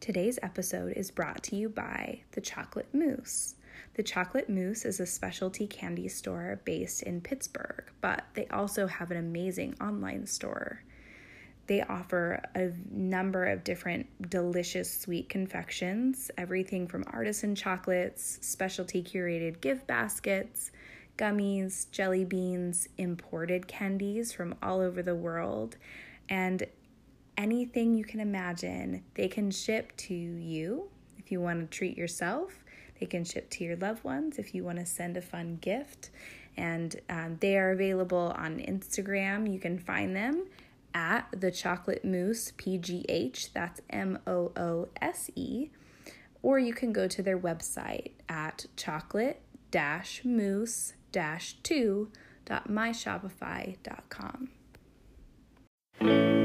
Today's episode is brought to you by The Chocolate Moose. The Chocolate Moose is a specialty candy store based in Pittsburgh, but they also have an amazing online store. They offer a number of different delicious sweet confections, everything from artisan chocolates, specialty curated gift baskets, gummies, jelly beans, imported candies from all over the world, and anything you can imagine. They can ship to you if you want to treat yourself. They can ship to your loved ones if you want to send a fun gift. And um, they are available on Instagram. You can find them at the Chocolate Moose PGH. That's M O O S E. Or you can go to their website at chocolate moose 2.myshopify.com. You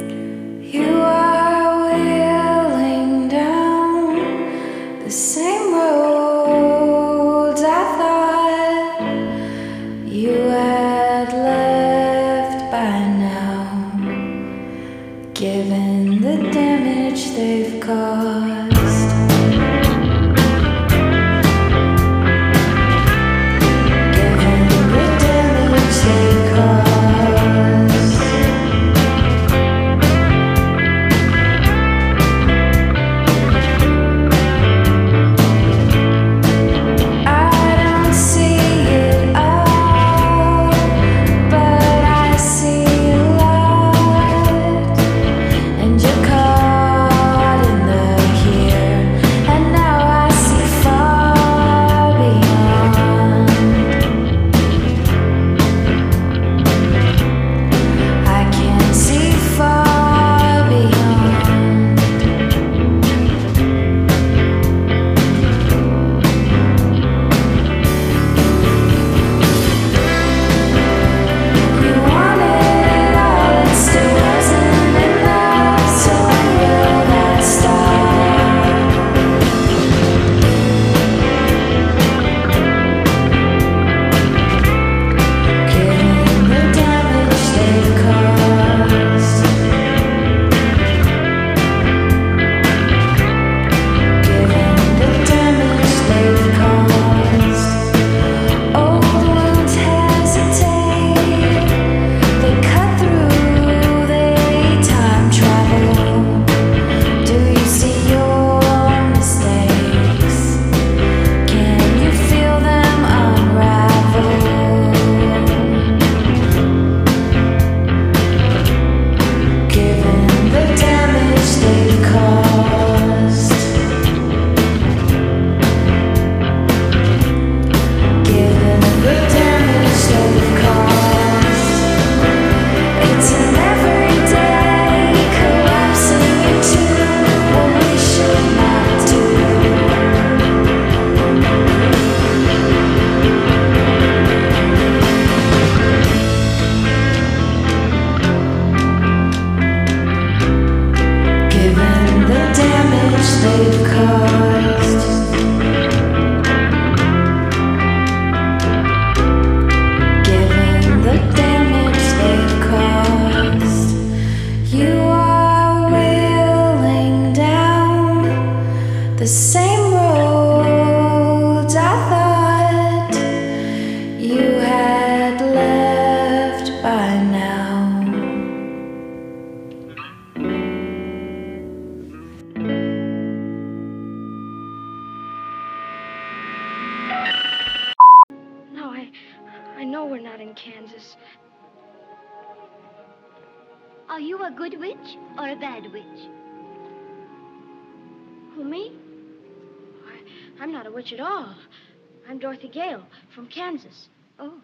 Kansas. Oh.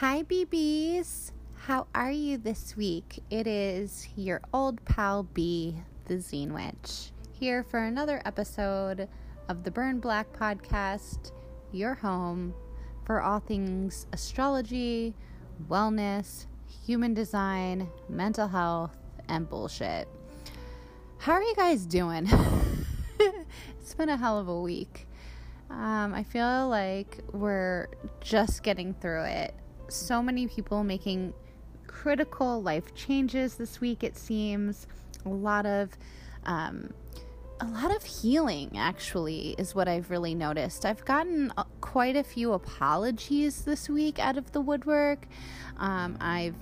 Hi, BBs. How are you this week? It is your old pal Bee, the Zine Witch, here for another episode of the Burn Black podcast, your home for all things astrology, wellness, human design, mental health, and bullshit. How are you guys doing? it's been a hell of a week. Um, I feel like we're just getting through it. So many people making critical life changes this week, it seems. a lot of um, a lot of healing actually is what I've really noticed. I've gotten uh, quite a few apologies this week out of the woodwork. Um, I've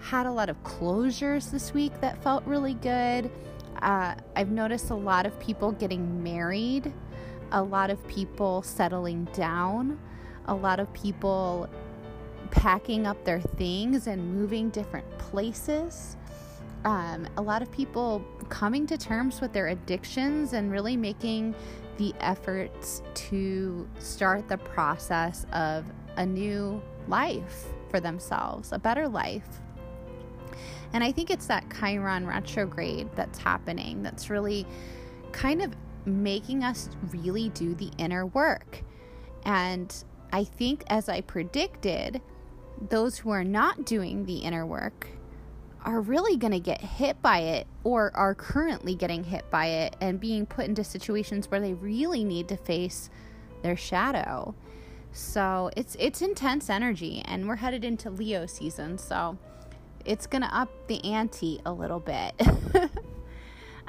had a lot of closures this week that felt really good. Uh, I've noticed a lot of people getting married, a lot of people settling down, a lot of people packing up their things and moving different places. Um, a lot of people coming to terms with their addictions and really making the efforts to start the process of a new life for themselves, a better life. And I think it's that Chiron retrograde that's happening that's really kind of making us really do the inner work. And I think, as I predicted, those who are not doing the inner work are really going to get hit by it or are currently getting hit by it and being put into situations where they really need to face their shadow. So it's it's intense energy and we're headed into Leo season, so it's going to up the ante a little bit.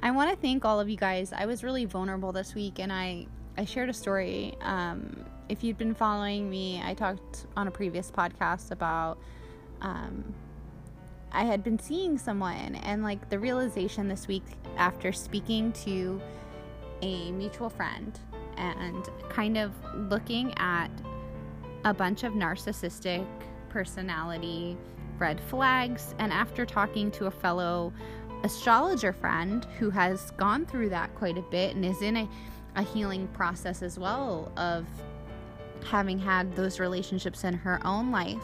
I want to thank all of you guys. I was really vulnerable this week and I I shared a story um, if you'd been following me, I talked on a previous podcast about um, I had been seeing someone, and like the realization this week after speaking to a mutual friend and kind of looking at a bunch of narcissistic personality red flags, and after talking to a fellow astrologer friend who has gone through that quite a bit and is in a, a healing process as well of having had those relationships in her own life,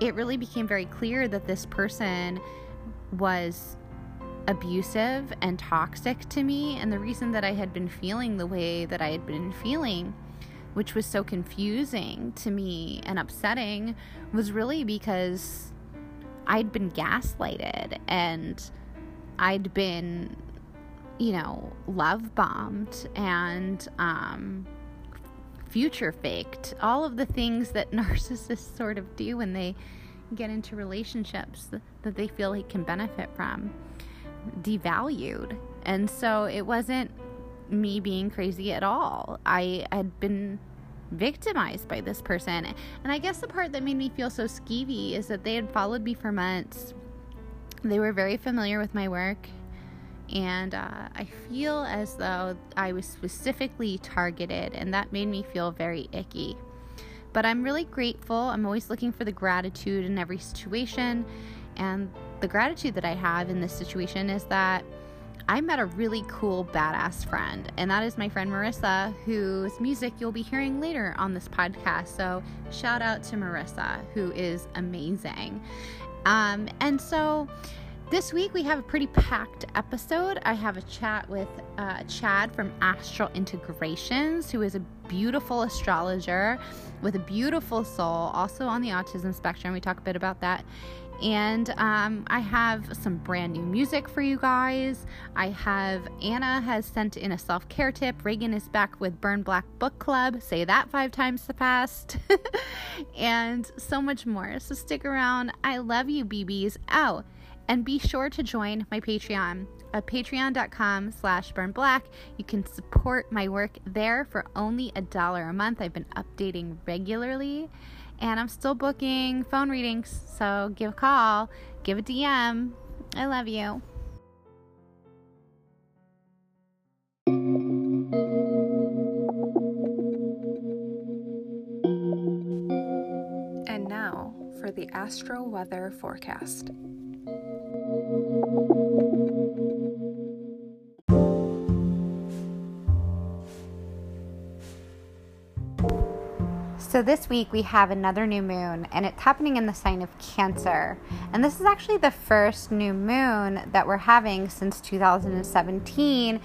it really became very clear that this person was abusive and toxic to me. And the reason that I had been feeling the way that I had been feeling, which was so confusing to me and upsetting, was really because I'd been gaslighted and I'd been, you know, love bombed and, um, future faked, all of the things that narcissists sort of do when they get into relationships that they feel they can benefit from, devalued. And so it wasn't me being crazy at all. I had been victimized by this person. And I guess the part that made me feel so skeevy is that they had followed me for months. They were very familiar with my work and uh, I feel as though I was specifically targeted, and that made me feel very icky. But I'm really grateful. I'm always looking for the gratitude in every situation, and the gratitude that I have in this situation is that I met a really cool, badass friend, and that is my friend Marissa, whose music you'll be hearing later on this podcast. So, shout out to Marissa, who is amazing. Um, and so, this week we have a pretty packed episode. I have a chat with uh, Chad from Astral Integrations, who is a beautiful astrologer with a beautiful soul, also on the autism spectrum. We talk a bit about that. And um, I have some brand new music for you guys. I have Anna has sent in a self care tip. Reagan is back with Burn Black Book Club. Say that five times the past. and so much more. So stick around. I love you, BBs. Oh, and be sure to join my Patreon at patreon.com slash burnblack. You can support my work there for only a dollar a month. I've been updating regularly and I'm still booking phone readings. So give a call, give a DM. I love you. And now for the astro weather forecast. So, this week we have another new moon, and it's happening in the sign of Cancer. And this is actually the first new moon that we're having since 2017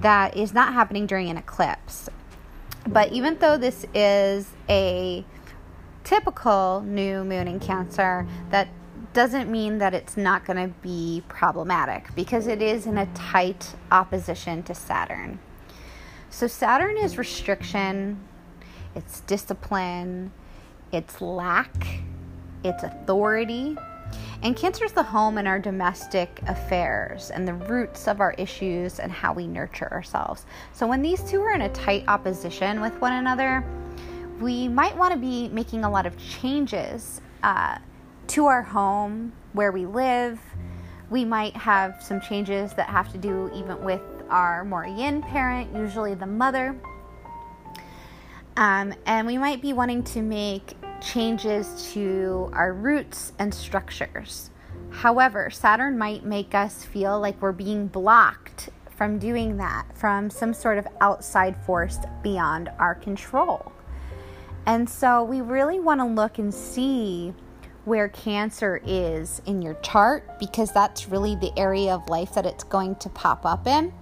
that is not happening during an eclipse. But even though this is a typical new moon in Cancer, that doesn't mean that it's not going to be problematic because it is in a tight opposition to Saturn. So, Saturn is restriction, it's discipline, it's lack, it's authority. And Cancer is the home in our domestic affairs and the roots of our issues and how we nurture ourselves. So when these two are in a tight opposition with one another, we might want to be making a lot of changes uh, to our home, where we live. We might have some changes that have to do even with our more yin parent, usually the mother. Um, and we might be wanting to make changes to our roots and structures. However, Saturn might make us feel like we're being blocked from doing that from some sort of outside force beyond our control. And so we really want to look and see where Cancer is in your chart because that's really the area of life that it's going to pop up in.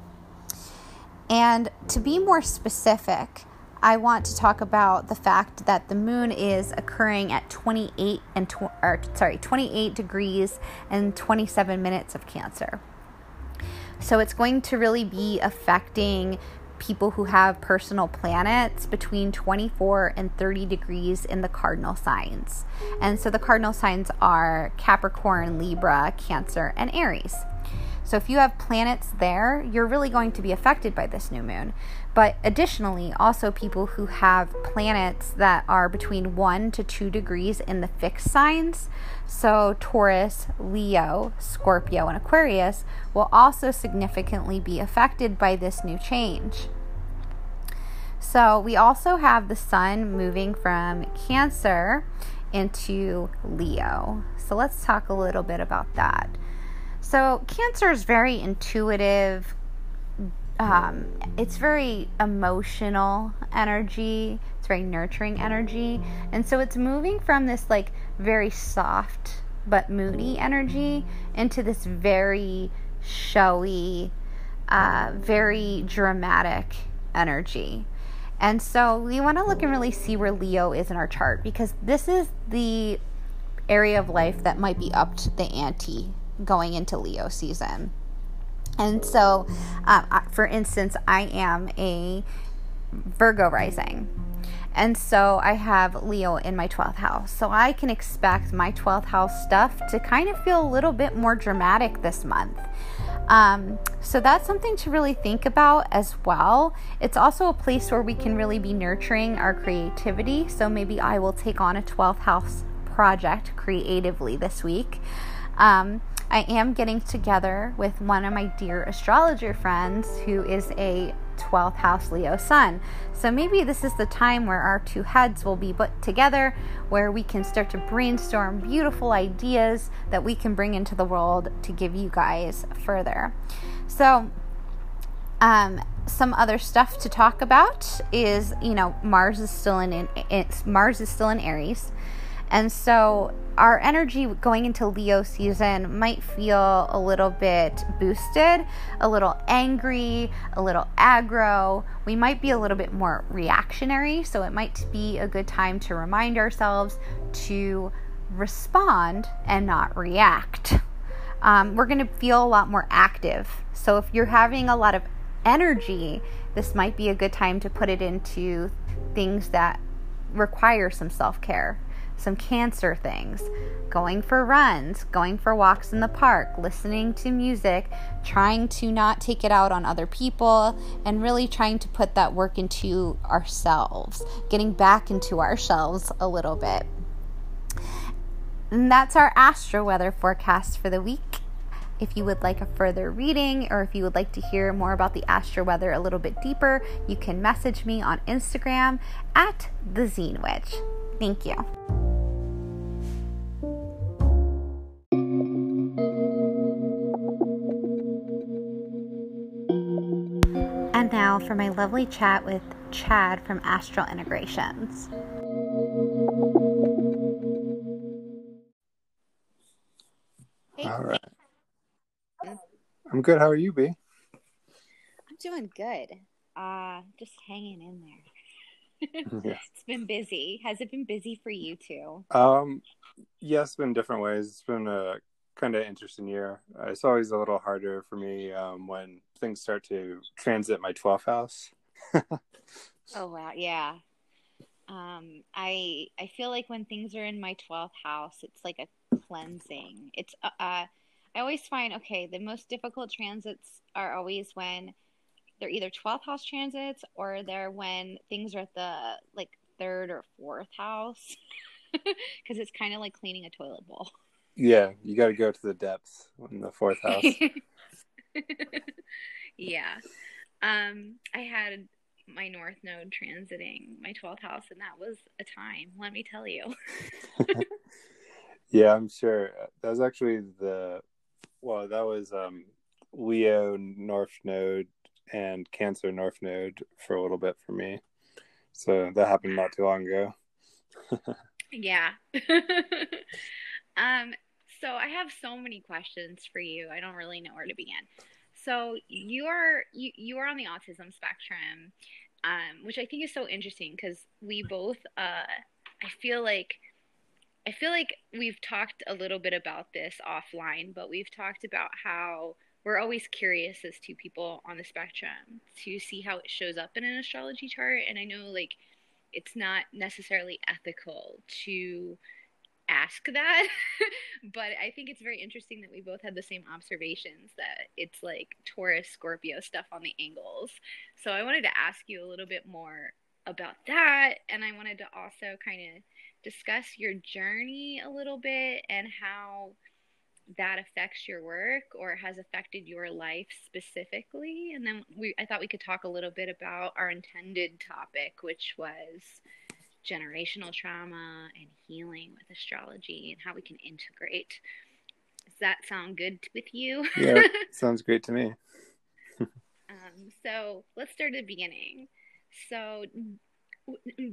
And to be more specific, I want to talk about the fact that the moon is occurring at 28 and tw- or, sorry, 28 degrees and 27 minutes of Cancer. So it's going to really be affecting people who have personal planets between 24 and 30 degrees in the cardinal signs. And so the cardinal signs are Capricorn, Libra, Cancer, and Aries. So if you have planets there, you're really going to be affected by this new moon. But additionally, also people who have planets that are between 1 to 2 degrees in the fixed signs, so Taurus, Leo, Scorpio, and Aquarius, will also significantly be affected by this new change. So we also have the sun moving from Cancer into Leo. So let's talk a little bit about that. So, Cancer is very intuitive. Um, it's very emotional energy. It's very nurturing energy. And so it's moving from this like very soft but moody energy into this very showy, uh, very dramatic energy. And so we want to look and really see where Leo is in our chart because this is the area of life that might be upped the ante going into Leo season. And so, um, for instance, I am a Virgo rising. And so I have Leo in my 12th house. So I can expect my 12th house stuff to kind of feel a little bit more dramatic this month. Um, so that's something to really think about as well. It's also a place where we can really be nurturing our creativity. So maybe I will take on a 12th house project creatively this week. Um, I am getting together with one of my dear astrologer friends who is a 12th house Leo sun. So maybe this is the time where our two heads will be put together, where we can start to brainstorm beautiful ideas that we can bring into the world to give you guys further. So, um, some other stuff to talk about is, you know, Mars is still in, in Mars is still in Aries. And so our energy going into Leo season might feel a little bit boosted, a little angry, a little aggro. We might be a little bit more reactionary. So it might be a good time to remind ourselves to respond and not react. Um, we're going to feel a lot more active. So if you're having a lot of energy, this might be a good time to put it into things that require some self care some cancer things going for runs, going for walks in the park, listening to music, trying to not take it out on other people, and really trying to put that work into ourselves, getting back into ourselves a little bit. And that's our astro weather forecast for the week. If you would like a further reading or if you would like to hear more about the astro weather a little bit deeper, you can message me on Instagram at the Zine Witch. Thank you. Now for my lovely chat with Chad from Astral Integrations. Hey, All right. I'm good. How are you, Bee? I'm doing good. Uh, just hanging in there. Yeah. It's been busy. Has it been busy for you too? Um, yes, been different ways. It's been a kind of interesting year. Uh, it's always a little harder for me um, when things start to transit my 12th house. Oh wow, yeah. Um, I I feel like when things are in my twelfth house, it's like a cleansing. It's uh, uh I always find okay, the most difficult transits are always when they're either 12th house transits or they're when things are at the like third or fourth house because it's kind of like cleaning a toilet bowl. Yeah, you got to go to the depths in the fourth house. yeah. Um, I had my north node transiting my 12th house, and that was a time, let me tell you. yeah, I'm sure. That was actually the, well, that was um, Leo North Node and Cancer North Node for a little bit for me. So that happened not too long ago. yeah. um, so I have so many questions for you. I don't really know where to begin. So you are you you are on the autism spectrum, um, which I think is so interesting because we both uh, I feel like I feel like we've talked a little bit about this offline, but we've talked about how we're always curious as two people on the spectrum to see how it shows up in an astrology chart. And I know like it's not necessarily ethical to ask that but i think it's very interesting that we both had the same observations that it's like taurus scorpio stuff on the angles. So i wanted to ask you a little bit more about that and i wanted to also kind of discuss your journey a little bit and how that affects your work or has affected your life specifically. And then we i thought we could talk a little bit about our intended topic which was generational trauma and healing with astrology and how we can integrate. Does that sound good with you? yeah, sounds great to me. um, so let's start at the beginning. So,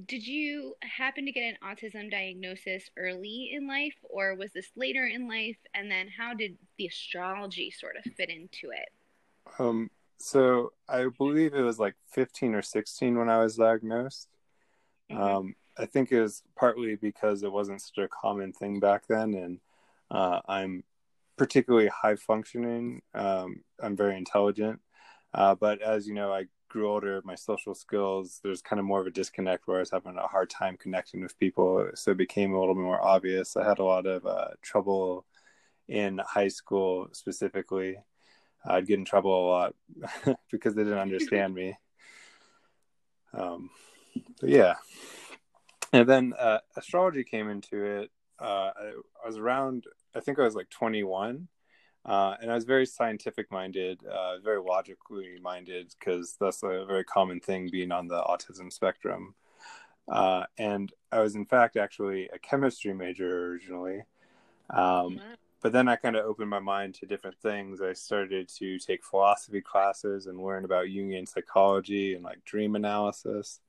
did you happen to get an autism diagnosis early in life, or was this later in life? And then, how did the astrology sort of fit into it? Um, so I believe it was like 15 or 16 when I was diagnosed. Mm-hmm. Um, I think it was partly because it wasn't such a common thing back then, and uh, I'm particularly high functioning. Um, I'm very intelligent, uh, but as you know, I grew older. My social skills, there's kind of more of a disconnect where I was having a hard time connecting with people, so it became a little bit more obvious. I had a lot of uh, trouble in high school, specifically. I'd get in trouble a lot because they didn't understand me. Um, but yeah. And then uh, astrology came into it. Uh, I, I, was around, I think I was like 21. Uh, and I was very scientific minded, uh, very logically minded, because that's a very common thing being on the autism spectrum. Uh, and I was, in fact, actually a chemistry major originally. Um, but then I kind of opened my mind to different things. I started to take philosophy classes and learn about Jungian psychology and like dream analysis.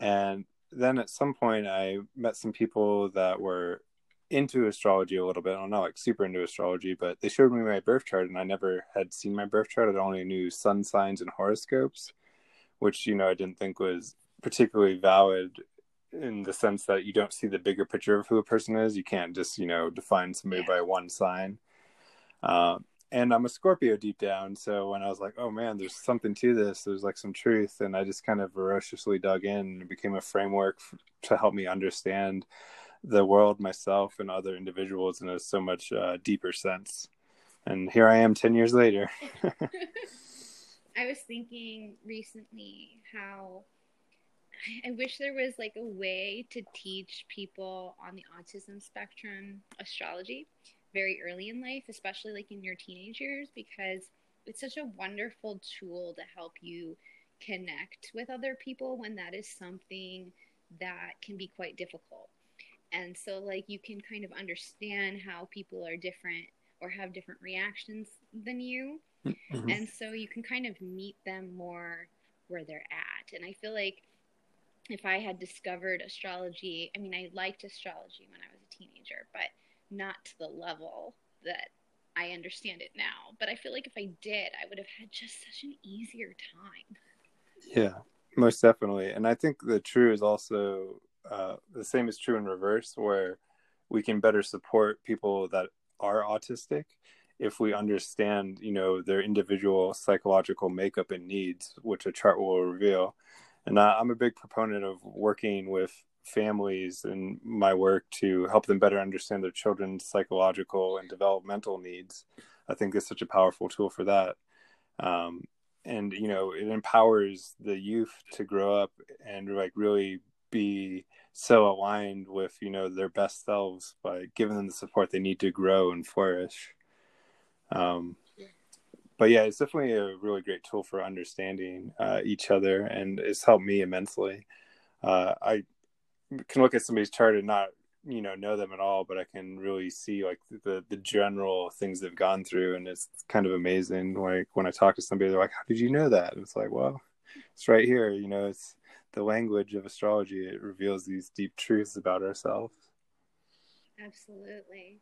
And then at some point I met some people that were into astrology a little bit. I'm not like super into astrology, but they showed me my birth chart and I never had seen my birth chart. I only knew sun signs and horoscopes, which, you know, I didn't think was particularly valid in the sense that you don't see the bigger picture of who a person is. You can't just, you know, define somebody by one sign. Uh, and I'm a Scorpio deep down. So when I was like, oh man, there's something to this, there's like some truth. And I just kind of ferociously dug in and it became a framework to help me understand the world, myself, and other individuals in a so much uh, deeper sense. And here I am 10 years later. I was thinking recently how I wish there was like a way to teach people on the autism spectrum astrology very early in life, especially like in your teenage years, because it's such a wonderful tool to help you connect with other people when that is something that can be quite difficult. And so, like, you can kind of understand how people are different or have different reactions than you. Mm-hmm. And so, you can kind of meet them more where they're at. And I feel like if I had discovered astrology, I mean, I liked astrology when I was a teenager, but not to the level that I understand it now. But I feel like if I did, I would have had just such an easier time. Yeah, most definitely. And I think the true is also uh, the same is true in reverse, where we can better support people that are autistic if we understand, you know, their individual psychological makeup and needs, which a chart will reveal. And I'm a big proponent of working with families in my work to help them better understand their children's psychological and developmental needs. I think is such a powerful tool for that. Um, and you know, it empowers the youth to grow up and like really be so aligned with you know their best selves by giving them the support they need to grow and flourish. Um, but yeah, it's definitely a really great tool for understanding uh, each other, and it's helped me immensely. Uh, I can look at somebody's chart and not you know know them at all, but I can really see like the the general things they've gone through, and it's kind of amazing. Like when I talk to somebody, they're like, "How did you know that?" And it's like, well, it's right here. You know, it's the language of astrology. It reveals these deep truths about ourselves. Absolutely.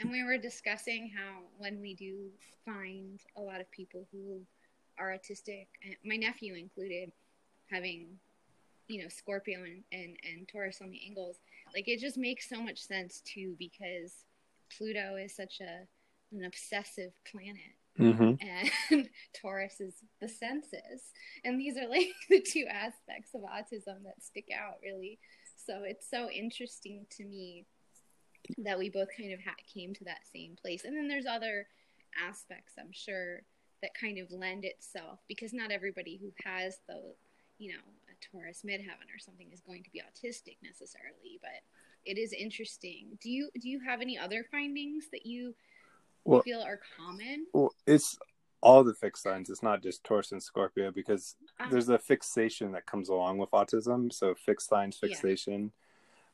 And we were discussing how when we do find a lot of people who are autistic, my nephew included, having, you know, Scorpio and, and, and Taurus on the angles, like it just makes so much sense too because Pluto is such a an obsessive planet Mm-hmm. and Taurus is the senses. And these are like the two aspects of autism that stick out, really. So it's so interesting to me that we both kind of ha- came to that same place. And then there's other aspects, I'm sure, that kind of lend itself because not everybody who has the, you know, Taurus midheaven or something is going to be autistic necessarily, but it is interesting. Do you do you have any other findings that you Well- feel are common? Well, it's all the fixed signs. It's not just Taurus and Scorpio because Ah. there's a fixation that comes along with autism. So fixed signs, Yeah. fixation.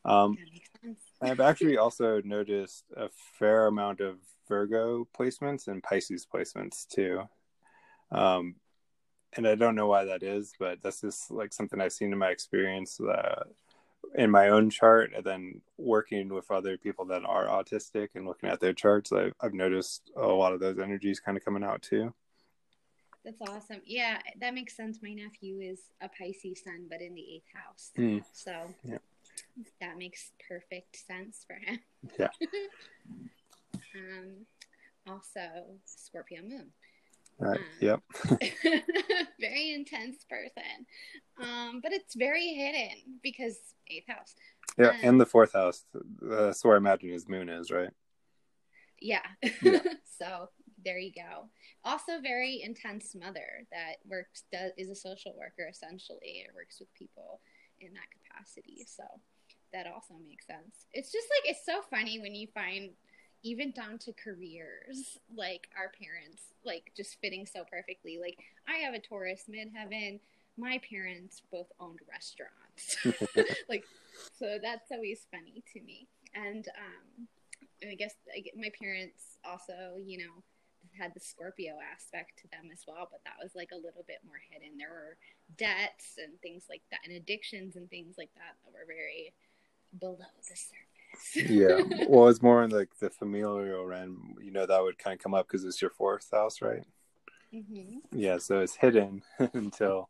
Um, makes sense. I've actually also noticed a fair amount of Virgo placements and Pisces placements too. Um, and I don't know why that is, but that's just like something I've seen in my experience uh, in my own chart, and then working with other people that are autistic and looking at their charts. I've, I've noticed a lot of those energies kind of coming out too. That's awesome. Yeah, that makes sense. My nephew is a Pisces sun, but in the eighth house. Hmm. So Yeah. that makes perfect sense for him. Yeah. um, also, Scorpio moon. Right. Mm. Yep. very intense person. Um, but it's very hidden because eighth house. Yeah, Um, and the fourth house. That's where I imagine his moon is, right? Yeah. Yeah. so there you go. Also, very intense mother that works does is a social worker essentially. It works with people in that capacity. So that also makes sense. It's just like it's so funny when you find even down to careers like our parents like just fitting so perfectly. Like I have a Taurus midheaven. My parents both owned restaurants. like so that's always funny to me. And um I guess my parents also, you know, had the Scorpio aspect to them as well, but that was like a little bit more hidden. There were debts and things like that, and addictions and things like that that were very below the surface. Yeah. Well, it's more in like the familial realm. You know, that would kind of come up because it's your fourth house, right? hmm Yeah. So it's hidden until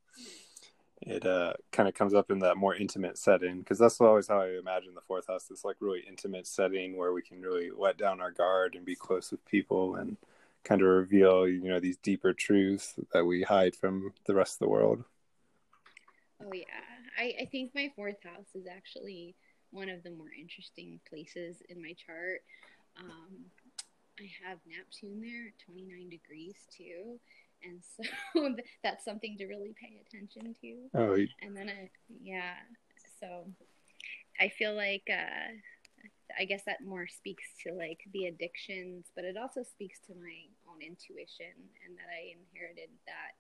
it uh kind of comes up in that more intimate setting because that's always how I imagine the fourth house. This like really intimate setting where we can really let down our guard and be close with people and kind of reveal, you know, these deeper truths that we hide from the rest of the world. Oh yeah, I, I think my fourth house is actually one of the more interesting places in my chart. Um, I have Neptune there at 29 degrees too, and so that's something to really pay attention to. Oh, And then I, yeah, so I feel like uh, I guess that more speaks to like the addictions, but it also speaks to my own intuition and that I inherited that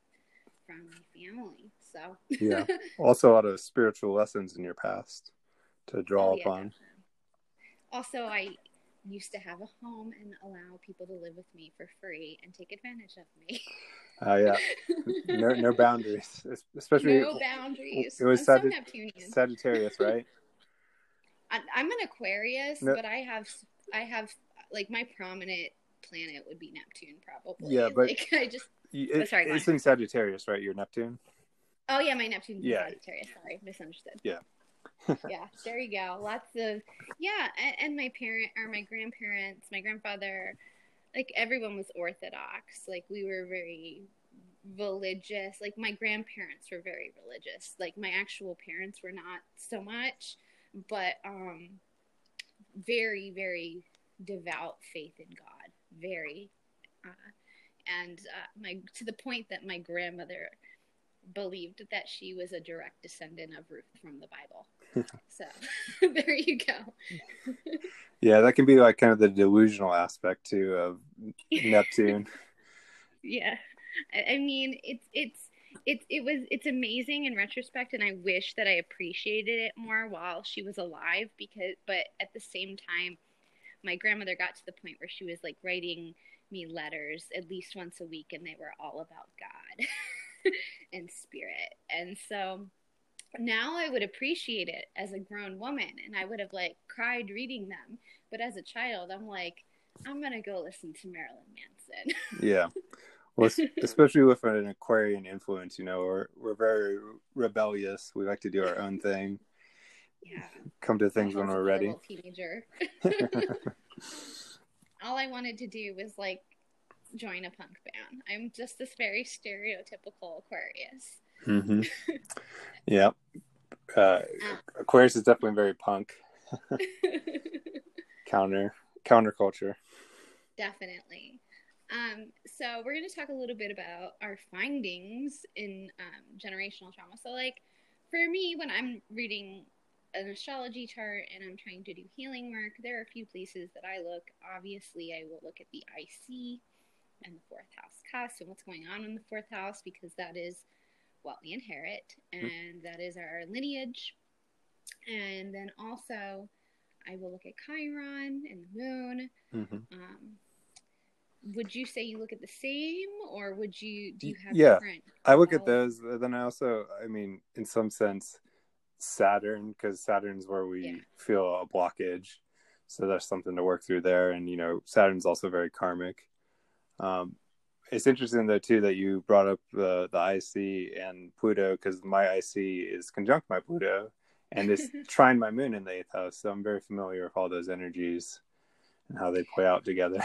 from my family. So yeah. Also, a lot of spiritual lessons in your past to draw Oh, yeah, upon. definitely. Also, I used to have a home and allow people to live with me for free and take advantage of me. Uh, yeah. No, no boundaries, especially no boundaries. it was so Sagittarius, right? I- I'm an Aquarius, No. but I have I have like my prominent planet would be Neptune, probably. Yeah, but- like, I just Oh, It, sorry, go it's in Sagittarius, right? Your Neptune. oh yeah, my Neptune. Yeah. Sagittarius. Sorry, misunderstood. Yeah. Yeah, there you go. Lots of yeah, and, and my parent or my grandparents, my grandfather, like everyone was Orthodox. Like we were very religious. Like my grandparents were very religious. Like my actual parents were not so much. but um, very, very devout faith in God. Very, uh, and uh, my to the point that my grandmother believed that she was a direct descendant of Ruth from the Bible. So there you go. Yeah, that can be like kind of the delusional aspect too of Neptune. yeah, I, I mean it's it's it it was it's amazing in retrospect, and I wish that I appreciated it more while she was alive. Because, but at the same time, my grandmother got to the point where she was like writing me letters at least once a week, and they were all about God and spirit, and so now I would appreciate it as a grown woman and I would have like cried reading them. But as a child, I'm like, I'm going to go listen to Marilyn Manson. yeah. Well, especially with an Aquarian influence, you know, we're, we're very rebellious. We like to do our own thing, yeah. come to things when we're ready. Teenager. All I wanted to do was like join a punk band. I'm just this very stereotypical Aquarius. Hmm Yeah. Uh, Aquarius is definitely very punk, counter, counterculture. Definitely. Um, so we're going to talk a little bit about our findings in um, generational trauma. So, like for me, when I'm reading an astrology chart and I'm trying to do healing work, there are a few places that I look. Obviously, I will look at the IC and the fourth house cusp and what's going on in the fourth house because that is what we inherit and that is our lineage. And then also, I will look at Chiron and the moon. hmm Um, would you say you look at the same, or would you do you have Yeah, different? I look at those. Then I also, I mean, in some sense, Saturn, because Saturn's where we Yeah. feel a blockage. So there's something to work through there. And, you know, Saturn's also very karmic. Um, it's interesting, though, too, that you brought up the, the IC and Pluto, because my IC is conjunct my Pluto and it's trine my moon in the eighth house. So I'm very familiar with all those energies and how they play out together.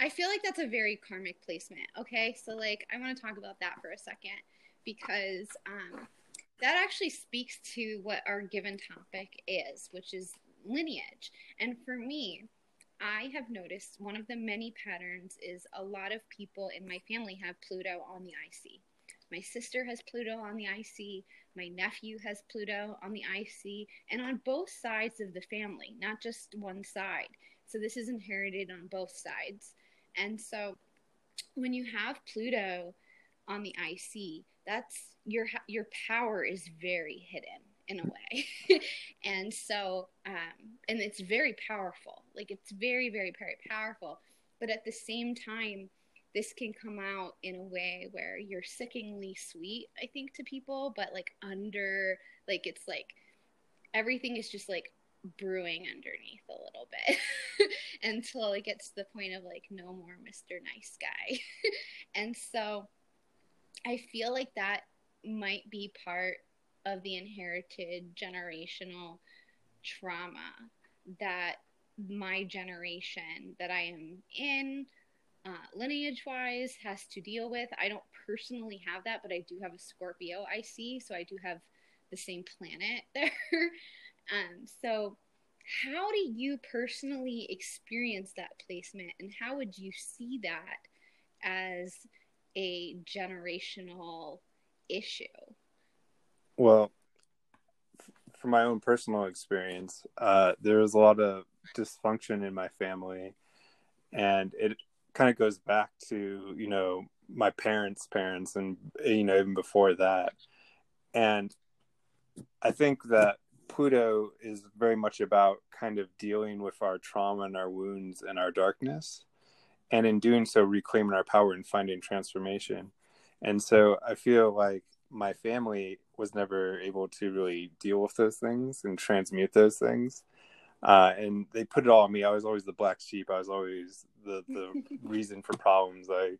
I feel like that's a very karmic placement. Okay, so like I want to talk about that for a second because um, that actually speaks to what our given topic is, which is lineage. And for me, I have noticed one of the many patterns is a lot of people in my family have Pluto on the IC. My sister has Pluto on the IC. My nephew has Pluto on the IC, and on both sides of the family, not just one side. So this is inherited on both sides. And so when you have Pluto on the IC, that's your your power is very hidden in a way. and so um and it's very powerful. Like it's very very very powerful, but at the same time this can come out in a way where you're sickeningly sweet, I think, to people, but like under, like it's like everything is just like brewing underneath a little bit until it gets to the point of like no more Mr. Nice Guy. and so I feel like that might be part of the inherited generational trauma that my generation that I am in uh, lineage wise has to deal with. I don't personally have that, but I do have a Scorpio IC, so I do have the same planet there. um, so, how do you personally experience that placement, and how would you see that as a generational issue? Well, from my own personal experience, uh, there was a lot of dysfunction in my family, and it kind of goes back to you know my parents' parents, and you know even before that. And I think that Pluto is very much about kind of dealing with our trauma and our wounds and our darkness, and in doing so, reclaiming our power and finding transformation. And so I feel like my family was never able to really deal with those things and transmute those things. Uh, and they put it all on me. I was always the black sheep. I was always the, the reason for problems. Like,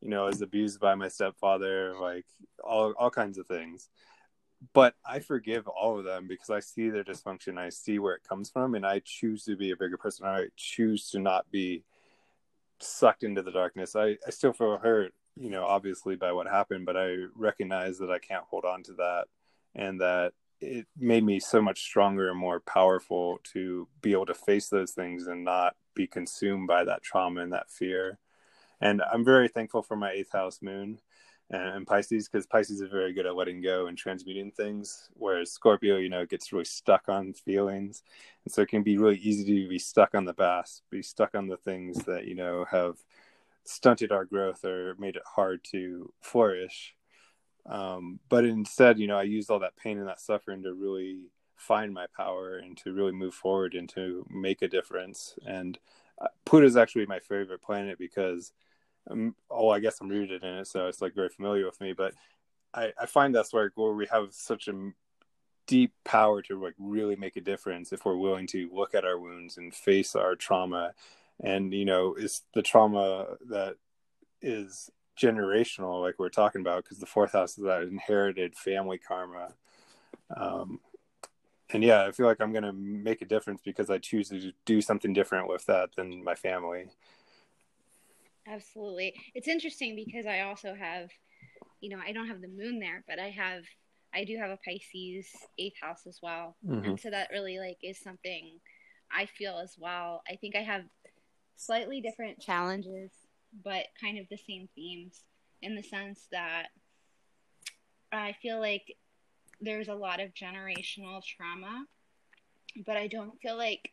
you know, I was abused by my stepfather, like all, all kinds of things. But I forgive all of them because I see their dysfunction. I see where it comes from, and I choose to be a bigger person. I choose to not be sucked into the darkness. I, I still feel hurt, you know, obviously by what happened, but I recognize that I can't hold on to that and that it made me so much stronger and more powerful to be able to face those things and not be consumed by that trauma and that fear. And I'm very thankful for my eighth house moon and Pisces because Pisces is very good at letting go and transmuting things, whereas Scorpio, you know, gets really stuck on feelings, and so it can be really easy to be stuck on the past, be stuck on the things that you know have stunted our growth or made it hard to flourish. Um, but instead, you know, I used all that pain and that suffering to really find my power and to really move forward and to make a difference. And uh, Pluto is actually my favorite planet because um, oh, I guess I'm rooted in it, so it's like very familiar with me. But I, I find that's where where we have such a deep power to like really make a difference if we're willing to look at our wounds and face our trauma. And you know, it's the trauma that is generational, like we're talking about, because the fourth house is that inherited family karma. Um, and yeah, I feel like I'm gonna make a difference because I choose to do something different with that than my family. Absolutely. It's interesting because I also have, you know, I don't have the moon there, but I have, I do have a Pisces eighth house as well. Mhm. And so that really like is something I feel as well. I think I have slightly different challenges, but kind of the same themes in the sense that I feel like there's a lot of generational trauma, but I don't feel like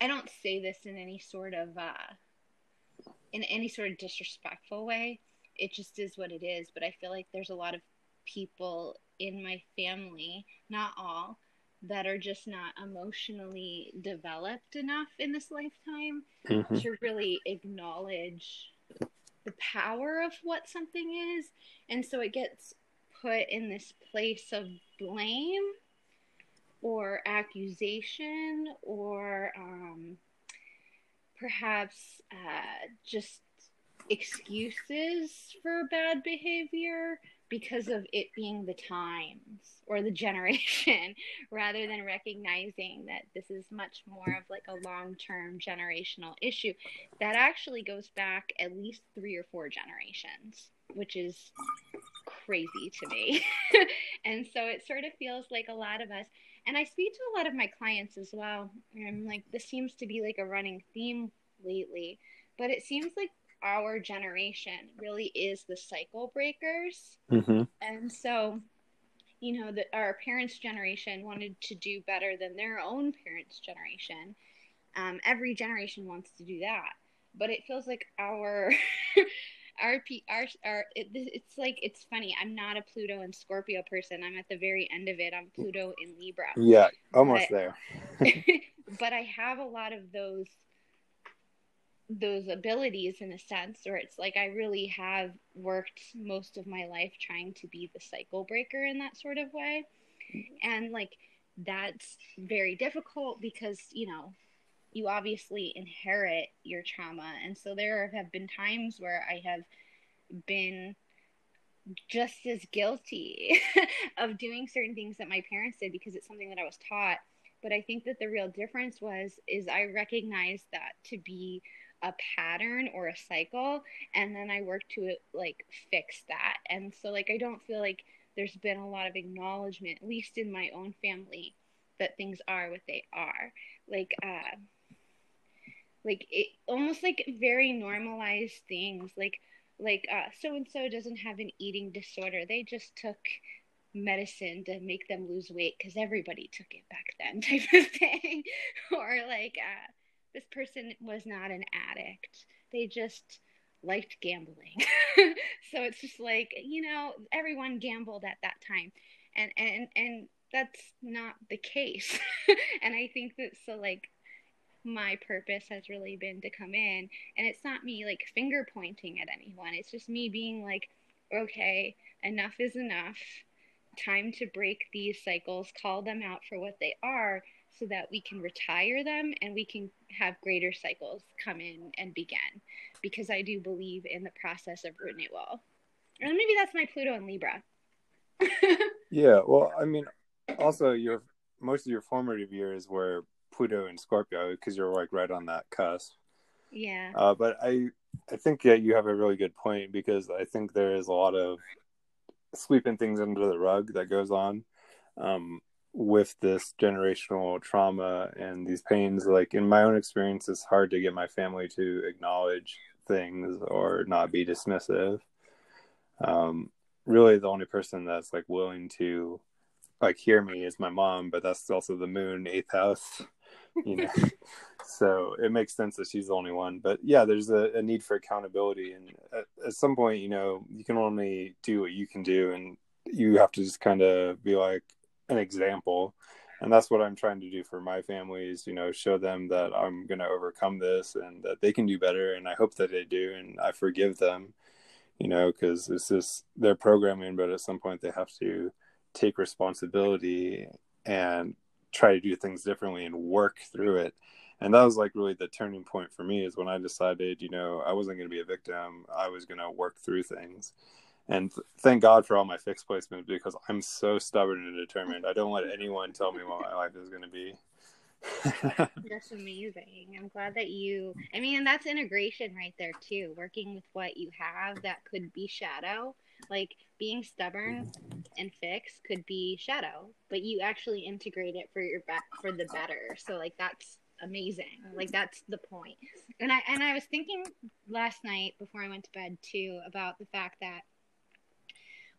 I don't say this in any sort of uh in any sort of disrespectful way. It just is what it is, but I feel like there's a lot of people in my family, not all, that are just not emotionally developed enough in this lifetime Mhm. to really acknowledge the power of what something is. And so it gets put in this place of blame or accusation or um, perhaps uh, just excuses for bad behavior because of it being the times or the generation rather than recognizing that this is much more of like a long-term generational issue. That actually goes back at least three or four generations which is crazy to me. And so it sort of feels like a lot of us and i speak to a lot of my clients as well and i'm like this seems to be like a running theme lately but it seems like our generation really is the cycle breakers Mhm. and so, you know, that our parents' generation wanted to do better than their own parents' generation. Um, every generation wants to do that, but it feels like our our P- our, our it, it's like it's funny. I'm not a Pluto and Scorpio person. I'm at the very end of it. I'm Pluto in Libra Yeah, almost But- there. but I have a lot of those those abilities in a sense or it's like I really have worked most of my life trying to be the cycle breaker in that sort of way. And like that's very difficult because, you know, you obviously inherit your trauma and so there have been times where I have been just as guilty of doing certain things that my parents did because it's something that I was taught. But I think that the real difference was is I recognized that to be a pattern or a cycle and then I work to like fix that. And so like I don't feel like there's been a lot of acknowledgement, at least in my own family, that things are what they are. Like uh like it almost like very normalized things like like uh so and so doesn't have an eating disorder they just took medicine to make them lose weight because everybody took it back then type of thing or like uh this person was not an addict. They just liked gambling. So it's just like you know everyone gambled at that time. And and and that's not the case. And i think that so like my purpose has really been to come in. And it's not me like finger pointing at anyone. It's just me being like okay enough is enough. Time to break these cycles call them out for what they are so that we can retire them and we can have greater cycles come in and begin because i do believe in the process of renewal or maybe that's my pluto and libra Yeah, well, I mean, also your most of your formative years were Pluto and Scorpio because you're like right on that cusp. yeah Uh, but I I think that you have a really good point because I think there is a lot of sweeping things under the rug that goes on. um, with this generational trauma and these pains, like in my own experience, it's hard to get my family to acknowledge things or not be dismissive. Um, really, the only person that's like willing to like hear me is my mom, but that's also the moon eighth house, you know. so it makes sense that she's the only one. But yeah, there's a, a need for accountability, and at, at some point, you know, you can only do what you can do, and you have to just kind of be like an example. And that's what I'm trying to do for my families, you know, show them that I'm going to overcome this and that they can do better. And I hope that they do. And I forgive them, you know, because it's just their programming, but at some point they have to take responsibility and try to do things differently and work through it. And that was like really the turning point for me is when I decided, you know, I wasn't going to be a victim. I was going to work through things. And th- thank God for all my fixed placements because I'm so stubborn and determined. I don't let anyone tell me what my life is going to be. That's amazing. I'm glad that you, I mean, that's integration right there too. Working with what you have that could be shadow. Like being stubborn and fixed could be shadow, but you actually integrate it for your back for the better. So like that's amazing. Like that's the point. And I and I was thinking last night before I went to bed too about the fact that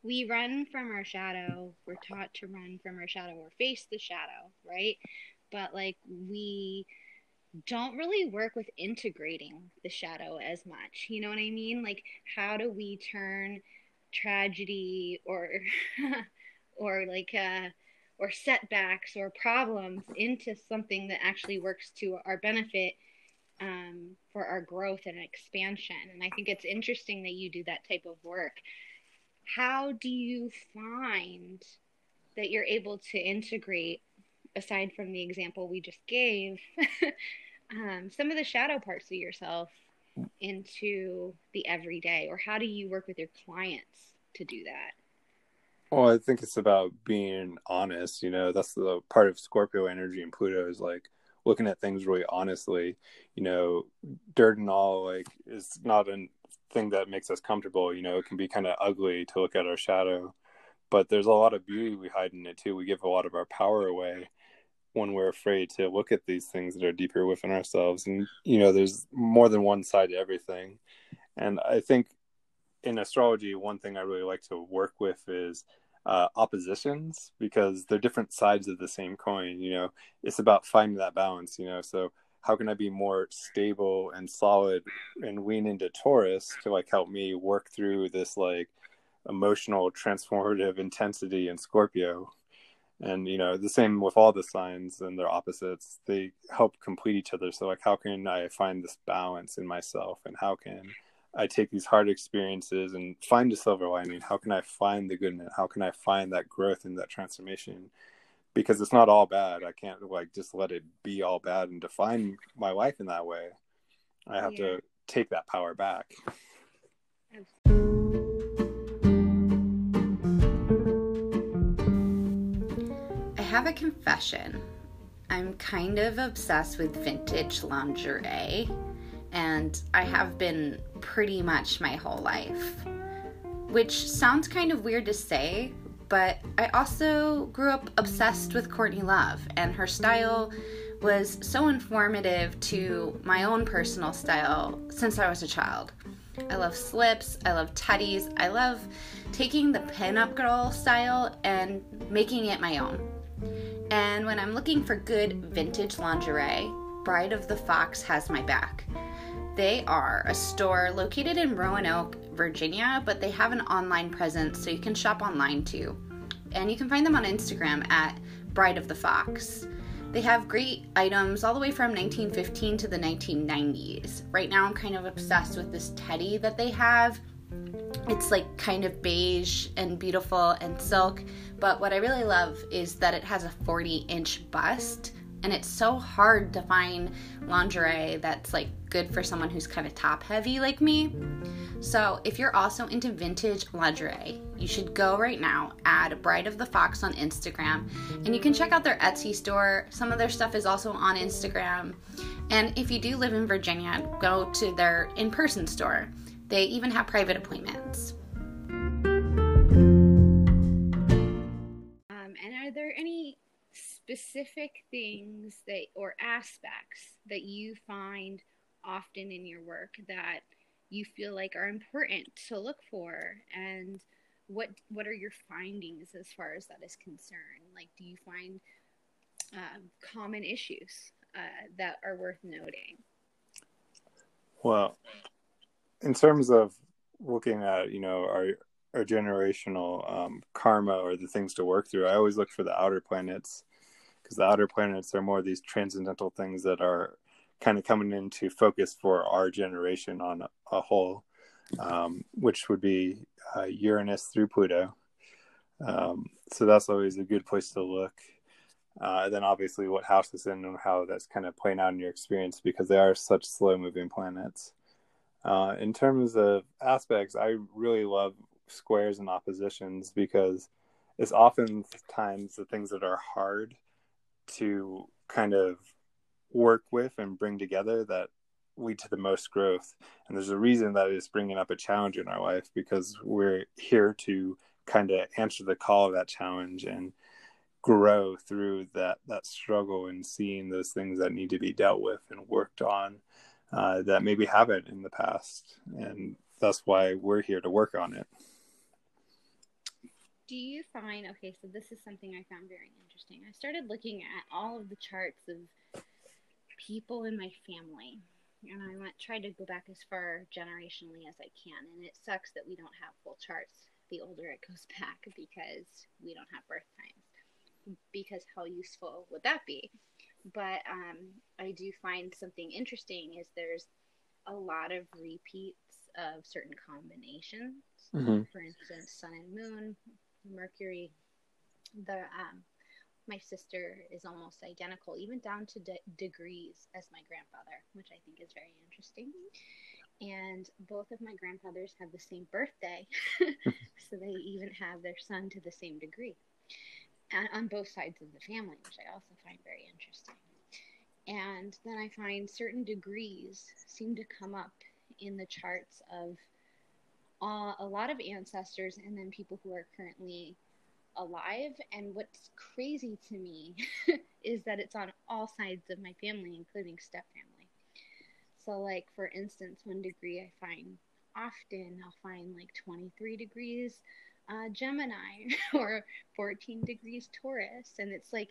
we run from our shadow. We're taught to run from our shadow or face the shadow, right? But like we don't really work with integrating the shadow as much. You know what I mean? Like how do we turn tragedy or or like uh or setbacks or problems into something that actually works to our benefit um, for our growth and expansion. And I think it's interesting that you do that type of work. How do you find that you're able to integrate, aside from the example we just gave, um, some of the shadow parts of yourself into the everyday? Or how do you work with your clients to do that? Well, I think it's about being honest. You know, that's the part of Scorpio energy and Pluto is like looking at things really honestly. You know, dirt and all like is not a thing that makes us comfortable. You know, it can be kind of ugly to look at our shadow, but there's a lot of beauty we hide in it too. We give a lot of our power away when we're afraid to look at these things that are deeper within ourselves. And you know, there's more than one side to everything. And I think in astrology, one thing I really like to work with is uh, oppositions because they're different sides of the same coin. You know, it's about finding that balance. You know, so how can I be more stable and solid and lean into Taurus to like help me work through this like emotional transformative intensity in Scorpio. And you know, the same with all the signs and their opposites. They help complete each other. So like how can I find this balance in myself and how can I take these hard experiences and find a silver lining. How can I find the good in it? How can I find that growth and that transformation? Because it's not all bad. I can't like just let it be all bad and define my life in that way. I have Yeah. to take that power back. I have a confession. I'm kind of obsessed with vintage lingerie, and I have been pretty much my whole life. Which sounds kind of weird to say, but I also grew up obsessed with Courtney Love, and her style was so informative to my own personal style since I was a child. I love slips, I love teddies, I love taking the pinup girl style and making it my own. And when I'm looking for good vintage lingerie, Bride of the Fox has my back. They are a store located in Roanoke, Virginia, but they have an online presence so you can shop online too. And you can find them on Instagram at Bride of the Fox. They have great items all the way from 1915 to the 1990s. Right now, I'm kind of obsessed with this teddy that they have. It's like kind of beige and beautiful and silk, but what I really love is that it has a 40 inch bust and it's so hard to find lingerie that's like good for someone who's kind of top heavy like me. So, if you're also into vintage lingerie, you should go right now, add Bride of the Fox on Instagram, and you can check out their Etsy store. Some of their stuff is also on Instagram. And if you do live in Virginia, go to their in person store. They even have private appointments. Specific things that or aspects that you find often in your work that you feel like are important to look for? And what what are your findings as far as that is concerned? Like do you find um, common issues uh, that are worth noting? Well, in terms of looking at you know our our generational um, karma or the things to work through, I always look for the outer planets because the outer planets are more these transcendental things that are kind of coming into focus for our generation on a, whole, um, which would be uh, Uranus through Pluto. Um, so that's always a good place to look. Uh, then obviously what house is in and how that's kind of playing out in your experience because they are such slow moving planets. Uh, in terms of aspects, I really love squares and oppositions because it's oftentimes the things that are hard to kind of work with and bring together that lead to the most growth. And there's a reason that it's bringing up a challenge in our life because we're here to kind of answer the call of that challenge and grow through that that struggle and seeing those things that need to be dealt with and worked on uh, that maybe haven't in the past and that's why we're here to work on it do you find okay so this is something i found very interesting. I started looking at all of the charts of people in my family and i went tried to go back as far generationally as i can and it sucks that we don't have full charts the older it goes back because we don't have birth times because how useful would that be? But um, i do find something interesting is there's a lot of repeats of certain combinations. Mhm. for instance sun and moon mercury the um, my sister is almost identical even down to de- degrees as my grandfather which i think is very interesting. And both of my grandfathers have the same birthday so they even have their sun to the same degree and on both sides of the family which i also find very interesting. And then i find certain degrees seem to come up in the charts of uh, a lot of ancestors and then people who are currently alive. And what's crazy to me is that it's on all sides of my family, including step family. So, like for instance, one degree I find often I'll find like 23 degrees uh, Gemini or 14 degrees Taurus, and it's like.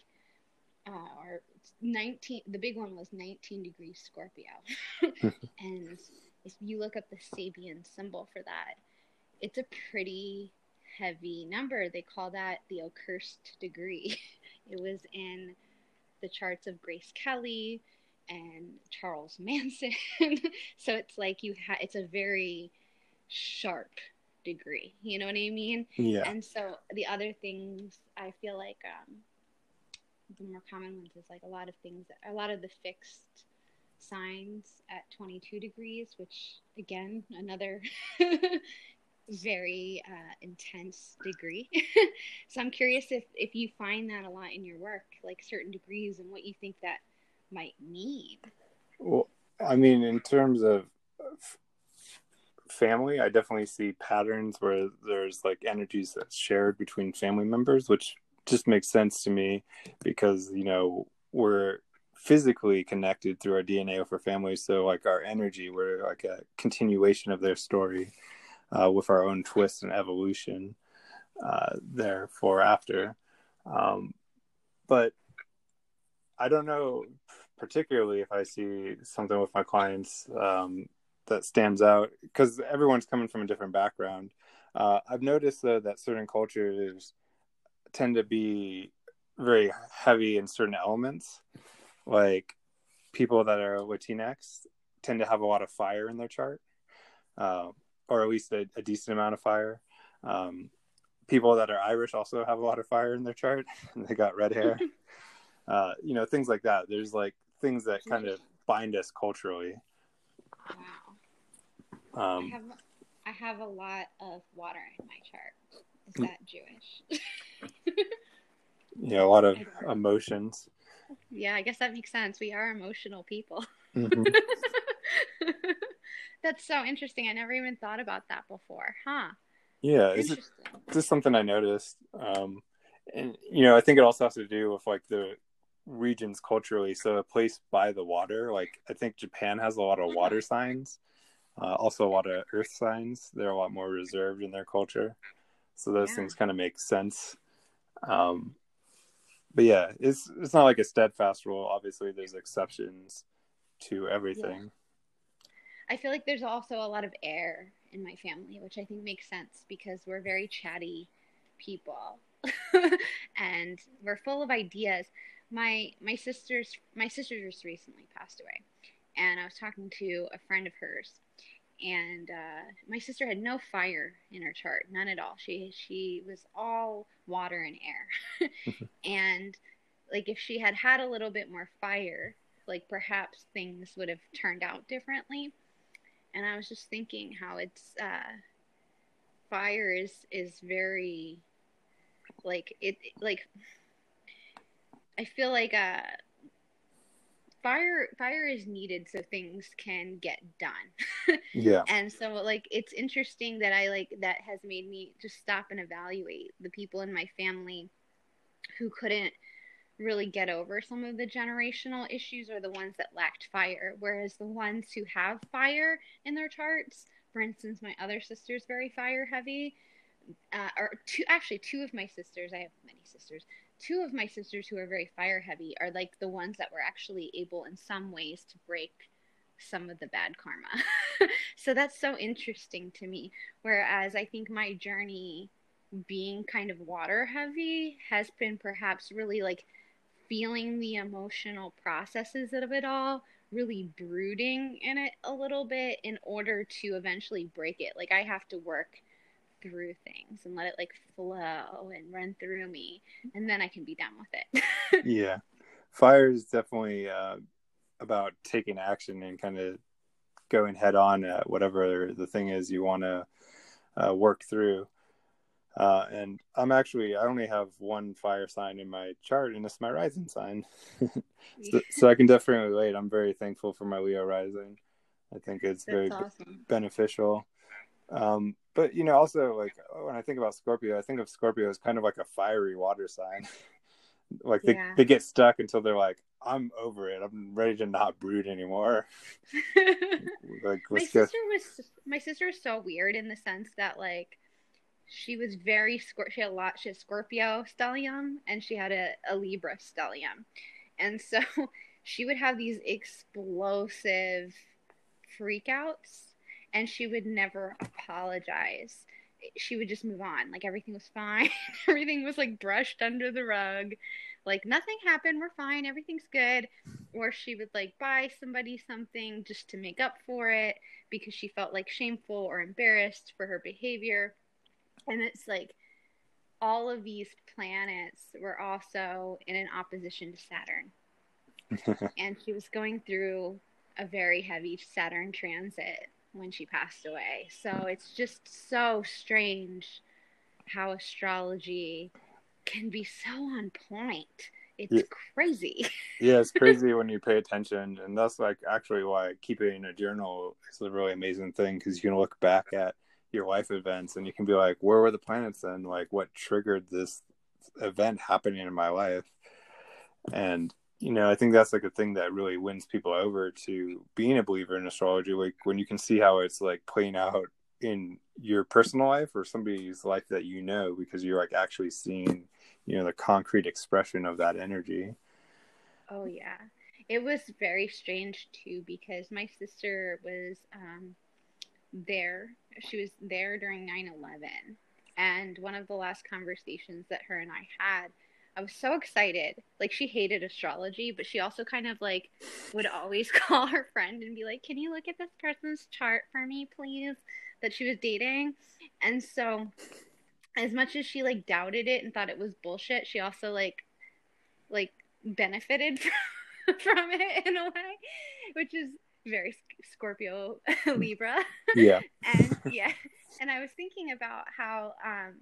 Uh, or 19 the big one was 19 degrees scorpio and if you look up the Sabian symbol for that, it's a pretty heavy number. They call that the accursed degree. It was in the charts of Grace Kelly and Charles Manson. so it's like you ha- it's a very sharp degree. You know what I mean? yeah And so the other things I feel like um, the more common ones is like a lot of things, that, a lot of the fixed signs at 22 degrees, which again, another very uh, intense degree. so I'm curious if, if you find that a lot in your work, like certain degrees and what you think that might mean. Well, I mean, in terms of family, I definitely see patterns where there's like energies that's shared between family members, which just makes sense to me because, you know, we're physically connected through our DNA with our family. So, like, our energy, we're like a continuation of their story uh, with our own twist and evolution uh, therefore after. Um, but I don't know particularly if I see something with my clients um, that stands out because everyone's coming from a different background. Uh, I've noticed though that certain cultures tend to be very heavy in certain elements, like people that are Latinx tend to have a lot of fire in their chart, uh, or at least a, a decent amount of fire. Um, people that are Irish also have a lot of fire in their chart, and they got red hair. uh, you know, things like that. There's like things that kind of bind us culturally. Wow. I Um, have I have a lot of water in my chart. Is that Jewish? yeah, a lot of emotions. Yeah, I guess that makes sense. We are emotional people. Mhm. That's so interesting. I never even thought about that before. Huh. Yeah, it's Interesting. just something I noticed. Um, and you know, I think it also has to do with like the regions culturally. So a place by the water, like I think Japan has a lot of water signs, uh, also a lot of earth signs. They're a lot more reserved in their culture, so those Yeah. things kind of make sense. Um, but yeah, it's it's not like a steadfast rule. Obviously, there's exceptions to everything. I feel like there's also a lot of air in my family, which I think makes sense because we're very chatty people and we're full of ideas. My my sister's my sister just recently passed away, and I was talking to a friend of hers, and uh, my sister had no fire in her chart, none at all. She she was all water and air, and like if she had had a little bit more fire, like perhaps things would have turned out differently and I was just thinking how it's uh, fire is is very like it like I feel like uh fire fire is needed so things can get done. Yeah, and so like it's interesting that I like that has made me just stop and evaluate the people in my family who couldn't really get over some of the generational issues are the ones that lacked fire. Whereas the ones who have fire in their charts for instance my other sister's very fire heavy uh, or two actually two of my sisters i have many sisters two of my sisters who are very fire heavy are like the ones that were actually able in some ways to break some of the bad karma so that's so interesting to me whereas i think my journey being kind of water heavy has been perhaps really like feeling the emotional processes of it all, really brooding in it a little bit in order to eventually break it. Like I have to work through things and let it like flow and run through me, and then I can be done with it. yeah. Fire is definitely uh, about taking action and kind of going head on at whatever the thing is you want to uh, work through. Uh, and I'm actually, I only have one fire sign in my chart, and it's my rising sign. so, so I can definitely relate. I'm very thankful for my Leo rising. I think it's very That's awesome. beneficial. Um, but you know, also like when I think about Scorpio, I think of Scorpio as kind of like a fiery water sign. like they, Yeah. they get stuck until they're like, I'm over it. I'm ready to not brood anymore. Like my go. sister was my sister is so weird in the sense that like she was very Scor- she had a lot she had Scorpio stellium and she had a, a Libra stellium and so she would have these explosive freakouts and she would never apologize. She would just move on. Like everything was fine. Everything was like brushed under the rug. Like nothing happened. We're fine. Everything's good. Or she would like buy somebody something just to make up for it because she felt like shameful or embarrassed for her behavior. And it's like all of these planets were also in an opposition to Saturn. And she was going through a very heavy Saturn transit when she passed away so it's just so strange how astrology can be so on point it's Yeah. crazy yeah, it's crazy when you pay attention, and that's like actually why keeping a journal is a really amazing thing because you can look back at your life events and you can be like, where were the planets then? Like, what triggered this event happening in my life? And you know, I think that's like a thing that really wins people over to being a believer in astrology. Like when you can see how it's like playing out in your personal life or somebody's life that you know because you're like actually seeing, you know, the concrete expression of that energy. Oh yeah. It was very strange too because my sister was um there. She was there during 9/11 and one of the last conversations that her and I had I was so excited. Like she hated astrology, but she also kind of like would always call her friend and be like, "Can you look at this person's chart for me, please?" that she was dating. And so as much as she like doubted it and thought it was bullshit, she also like like benefited from it in a way, which is very Scorpio Libra. Yeah. and yeah, and I was thinking about how um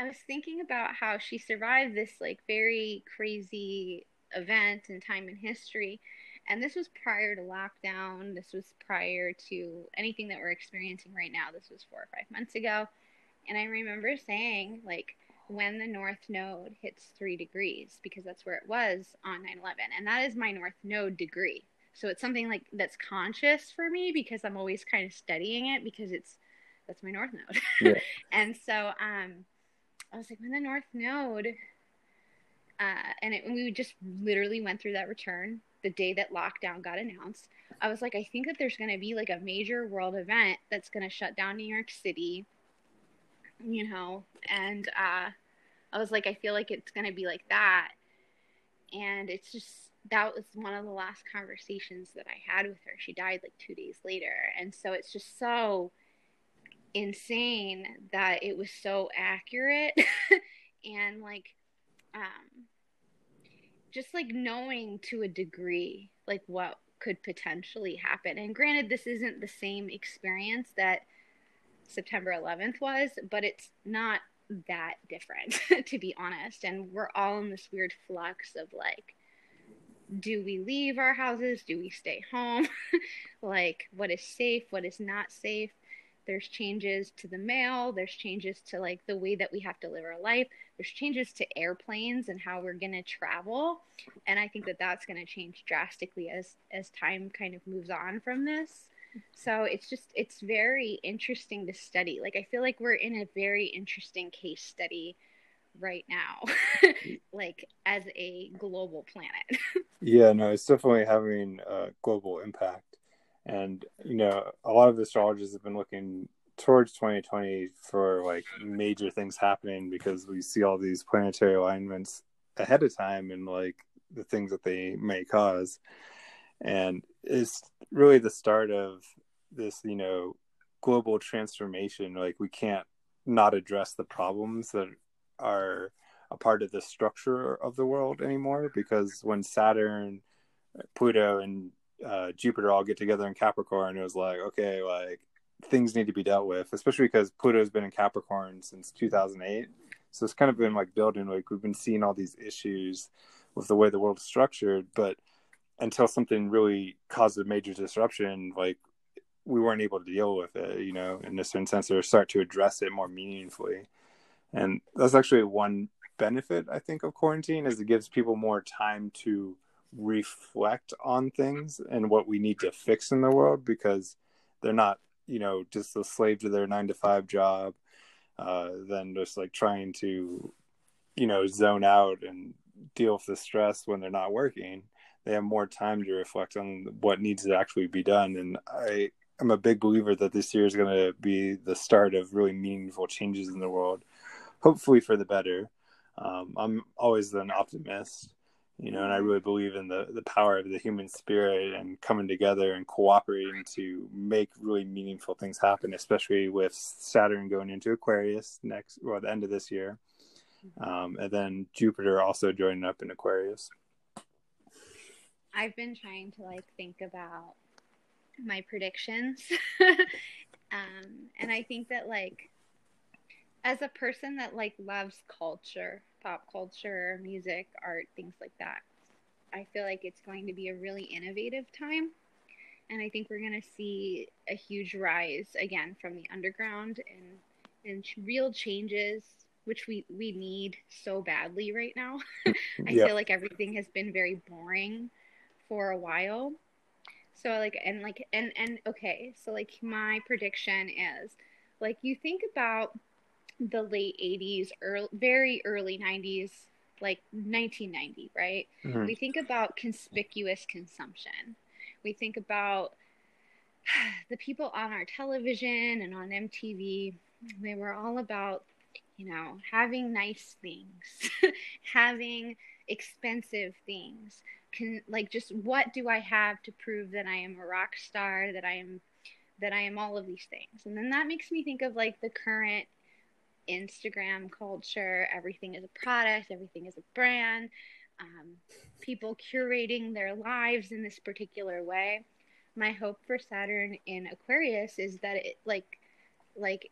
I was thinking about how she survived this like very crazy event and time in history. And this was prior to lockdown. This was prior to anything that we're experiencing right now. This was four or five months ago. And I remember saying, like, when the north node hits three degrees because that's where it was on 9 11. And that is my north node degree. So it's something like that's conscious for me because I'm always kind of studying it because it's that's my north node. Yeah. and so um, I was like, when the north node, uh, and it, we just literally went through that return the day that lockdown got announced. I was like, I think that there's going to be like a major world event that's going to shut down New York City, you know, and uh, I was like, I feel like it's going to be like that. And it's just, that was one of the last conversations that I had with her. She died like two days later. And so it's just so insane that it was so accurate and like, um, just like knowing to a degree like what could potentially happen. And granted, this isn't the same experience that September 11th was, but it's not that different, to be honest. And we're all in this weird flux of like, do we leave our houses? Do we stay home? like, what is safe? What is not safe? There's changes to the mail. There's changes to like the way that we have to live our life. There's changes to airplanes and how we're going to travel. And I think that that's going to change drastically as as time kind of moves on from this. So it's just it's very interesting to study. Like I feel like we're in a very interesting case study right now. like as a global planet. Yeah, no, it's definitely having a global impact. And, you know, a lot of astrologers have been looking towards 2020 for like major things happening because we see all these planetary alignments ahead of time and like the things that they may cause. And it's really the start of this, you know, global transformation. Like we can't not address the problems that are a part of the structure of the world anymore because when Saturn, Pluto, and uh, Jupiter all get together in Capricorn, it was like, okay, like things need to be dealt with, especially because Pluto's been in Capricorn since 2008. So it's kind of been like building, like we've been seeing all these issues with the way the world is structured, but until something really caused a major disruption, like we weren't able to deal with it, you know, in a certain sense, or start to address it more meaningfully. And that's actually one benefit, I think, of quarantine is it gives people more time to reflect on things and what we need to fix in the world because they're not, you know, just a slave to their nine to five job, uh, then just like trying to, you know, zone out and deal with the stress when they're not working. They have more time to reflect on what needs to actually be done. And I am a big believer that this year is going to be the start of really meaningful changes in the world, hopefully for the better. Um, I'm always an optimist, you know, and I really believe in the, the power of the human spirit and coming together and cooperating to make really meaningful things happen, especially with Saturn going into Aquarius next, or the end of this year. Um, and then Jupiter also joining up in Aquarius. I've been trying to like think about my predictions. um, and I think that like as a person that like loves culture, pop culture, music, art, things like that, I feel like it's going to be a really innovative time. And I think we're going to see a huge rise again from the underground and and real changes which we we need so badly right now. I Yeah. feel like everything has been very boring for a while. So like and like and and okay, so like my prediction is like you think about the late 80s, early, very early 90s, like 1990, right? Mhm. We think about conspicuous consumption. We think about the people on our television and on MTV. They were all about, you know, having nice things, having expensive things. Can like just what do I have to prove that I am a rock star, that I am that I am all of these things. And then that makes me think of like the current Instagram culture. Everything is a product, everything is a brand. Um, people curating their lives in this particular way. My hope for Saturn in Aquarius is that it like like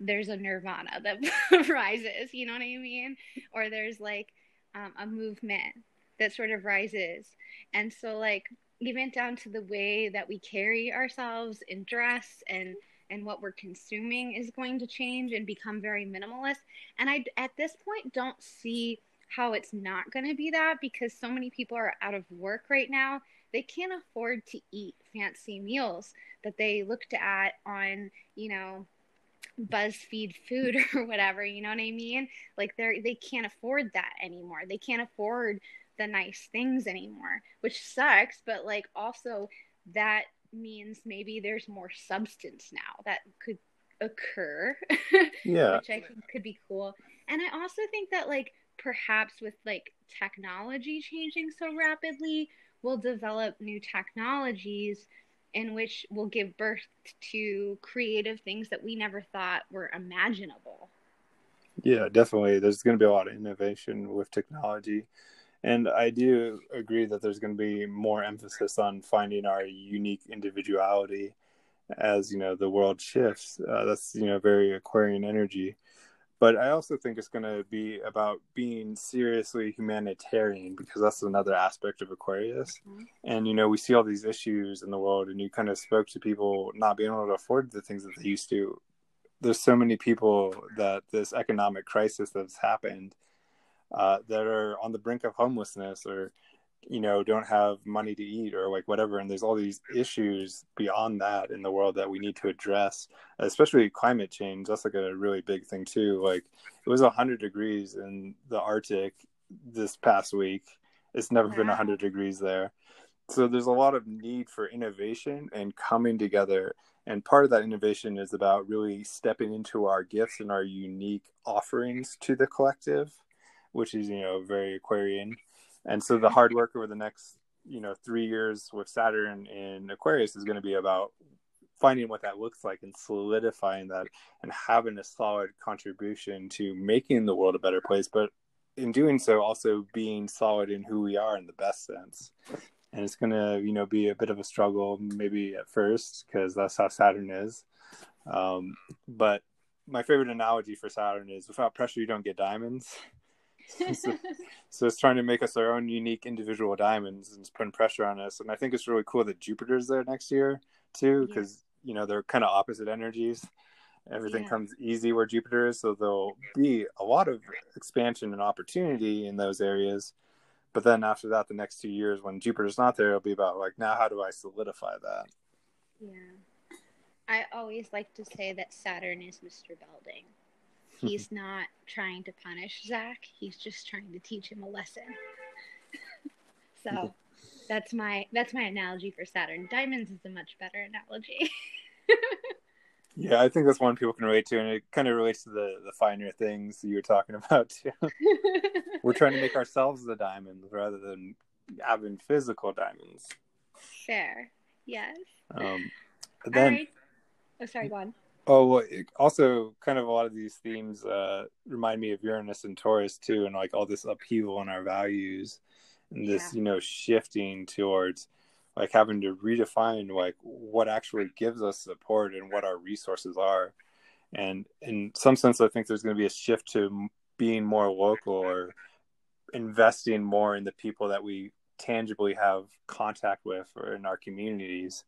there's a nirvana that rises, you know what I mean? Or there's like um, a movement that sort of rises. And so like even down to the way that we carry ourselves in dress and and what we're consuming is going to change and become very minimalist. And I, at this point, don't see how it's not going to be that because so many people are out of work right now. They can't afford to eat fancy meals that they looked at on, you know, BuzzFeed food or whatever, you know what I mean? Like they're they can't afford that anymore. They can't afford the nice things anymore, which sucks, but like also that means maybe there's more substance now that could occur. Yeah. which I think could be cool. And I also think that like perhaps with like technology changing so rapidly, we'll develop new technologies in which we'll give birth to creative things that we never thought were imaginable. Yeah, definitely. There's going to be a lot of innovation with technology. And I do agree that there's going to be more emphasis on finding our unique individuality as, you know, the world shifts. Uh, that's, you know, very Aquarian energy. But I also think it's going to be about being seriously humanitarian because that's another aspect of Aquarius. And, you know, we see all these issues in the world, and you kind of spoke to people not being able to afford the things that they used to. There's so many people that this economic crisis that's happened uh, that are on the brink of homelessness or you know don't have money to eat or like whatever. And there's all these issues beyond that in the world that we need to address especially climate change. That's like a really big thing too. Like it was 100 degrees in the arctic this past week. It's never been 100 degrees there. So there's a lot of need for innovation and coming together. And part of that innovation is about really stepping into our gifts and our unique offerings to the collective which is you know very aquarian. And so the hard work over the next you know three years with saturn in aquarius is going to be about finding what that looks like and solidifying that and having a solid contribution to making the world a better place but in doing so also being solid in who we are in the best sense. And it's going to you know be a bit of a struggle maybe at first because that's how saturn is. Um, but my favorite analogy for saturn is without pressure you don't get diamonds so, so it's trying to make us our own unique individual diamonds and it's putting pressure on us and i think it's really cool that jupiter's there next year too Yeah. because you know they're kind of opposite energies everything Yeah. comes easy where jupiter is so there'll be a lot of expansion and opportunity in those areas but then after that the next two years when jupiter's not there it'll be about like now how do i solidify that Yeah. I always like to say that Saturn is Mr. Belding. He's not trying to punish Zack, he's just trying to teach him a lesson. so that's my that's my analogy for Saturn. Diamonds is a much better analogy. yeah i think that's one people can relate to and it kind of relates to the the finer things you were talking about too we're trying to make ourselves the diamonds rather than having physical diamonds Fair. Yes. um then right. Oh sorry, go on. Oh, well, it, also, kind of a lot of these themes uh, remind me of Uranus and Taurus too, and like all this upheaval in our values, and this Yeah. you know shifting towards like having to redefine like what actually gives us support and what our resources are, and in some sense, I think there's going to be a shift to being more local or investing more in the people that we tangibly have contact with or in our communities.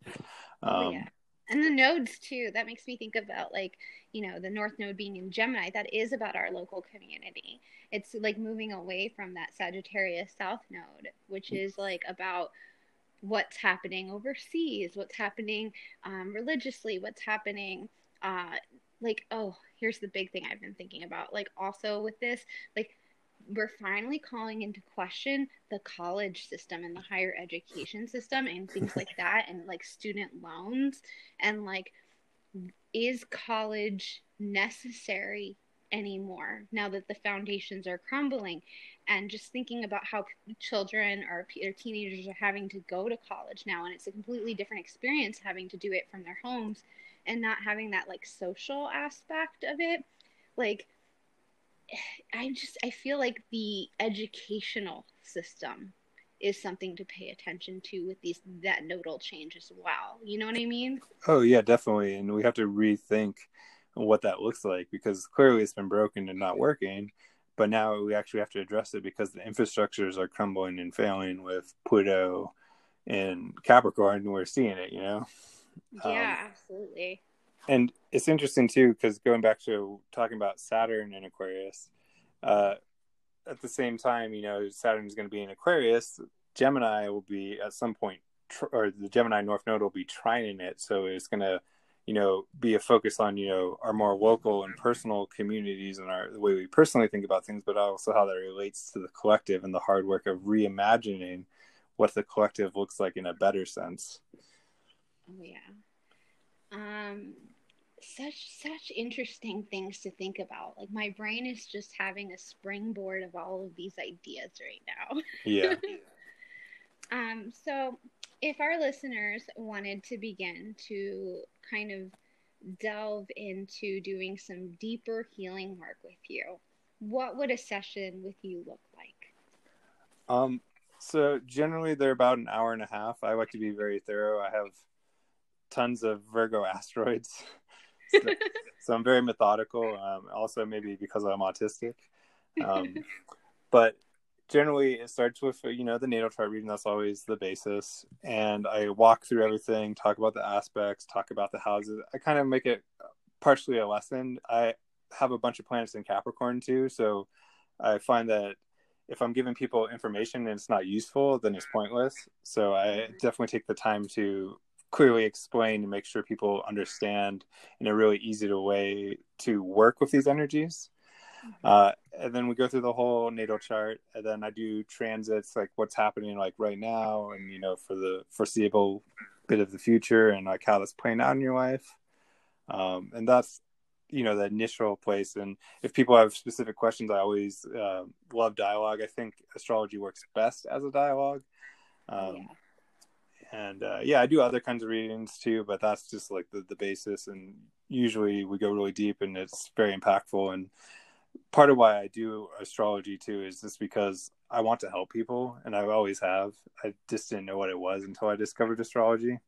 Oh, Um, yeah. And the nodes too. That makes me think about like, you know, the North Node being in Gemini. That is about our local community. It's like moving away from that Sagittarius South Node, which is like about what's happening overseas, what's happening um, religiously, what's happening. Uh, like, oh, here's the big thing I've been thinking about. Like, also with this, like, we're finally calling into question the college system and the higher education system and things like that and like student loans and like is college necessary anymore now that the foundations are crumbling? And just thinking about how children or, or teenagers are having to go to college now and it's a completely different experience having to do it from their homes and not having that like social aspect of it. Like I just I feel like the educational system is something to pay attention to with these that nodal change as well. You know what I mean? Oh yeah, definitely, and we have to rethink what that looks like because clearly it's been broken and not working. But now we actually have to address it because the infrastructures are crumbling and failing with Pluto and Capricorn. We're seeing it, you know. Um, yeah, absolutely. And it's interesting too because going back to talking about Saturn and Aquarius, uh, at the same time, you know, Saturn is going to be in Aquarius. Gemini will be at some point, tr- or the Gemini North Node will be trining it, so it's going to, you know, be a focus on you know our more local and personal communities and our the way we personally think about things, but also how that relates to the collective and the hard work of reimagining what the collective looks like in a better sense. Oh yeah. Um such such interesting things to think about. Like my brain is just having a springboard of all of these ideas right now. Yeah. Um so if our listeners wanted to begin to kind of delve into doing some deeper healing work with you, what would a session with you look like? Um, so generally they're about an hour and a half. I like to be very thorough. I have tons of Virgo asteroids, so, so I'm very methodical. Um, also, maybe because I'm autistic. Um, but generally, it starts with you know the natal chart reading. That's always the basis, and I walk through everything, talk about the aspects, talk about the houses. I kind of make it partially a lesson. I have a bunch of planets in Capricorn too, so I find that if I'm giving people information and it's not useful, then it's pointless. So I definitely take the time to clearly explain and make sure people understand in a really easy to way to work with these energies. Uh, and then we go through the whole natal chart, and then I do transits, like what's happening like right now, and you know for the foreseeable bit of the future, and like how that's playing out in your life. Um, and that's you know the initial place and if people have specific questions i always uh, love dialogue i think astrology works best as a dialogue um, Yeah. And uh, yeah i do other kinds of readings too but that's just like the, the basis and usually we go really deep and it's very impactful and part of why i do astrology too is just because i want to help people and i always have i just didn't know what it was until i discovered astrology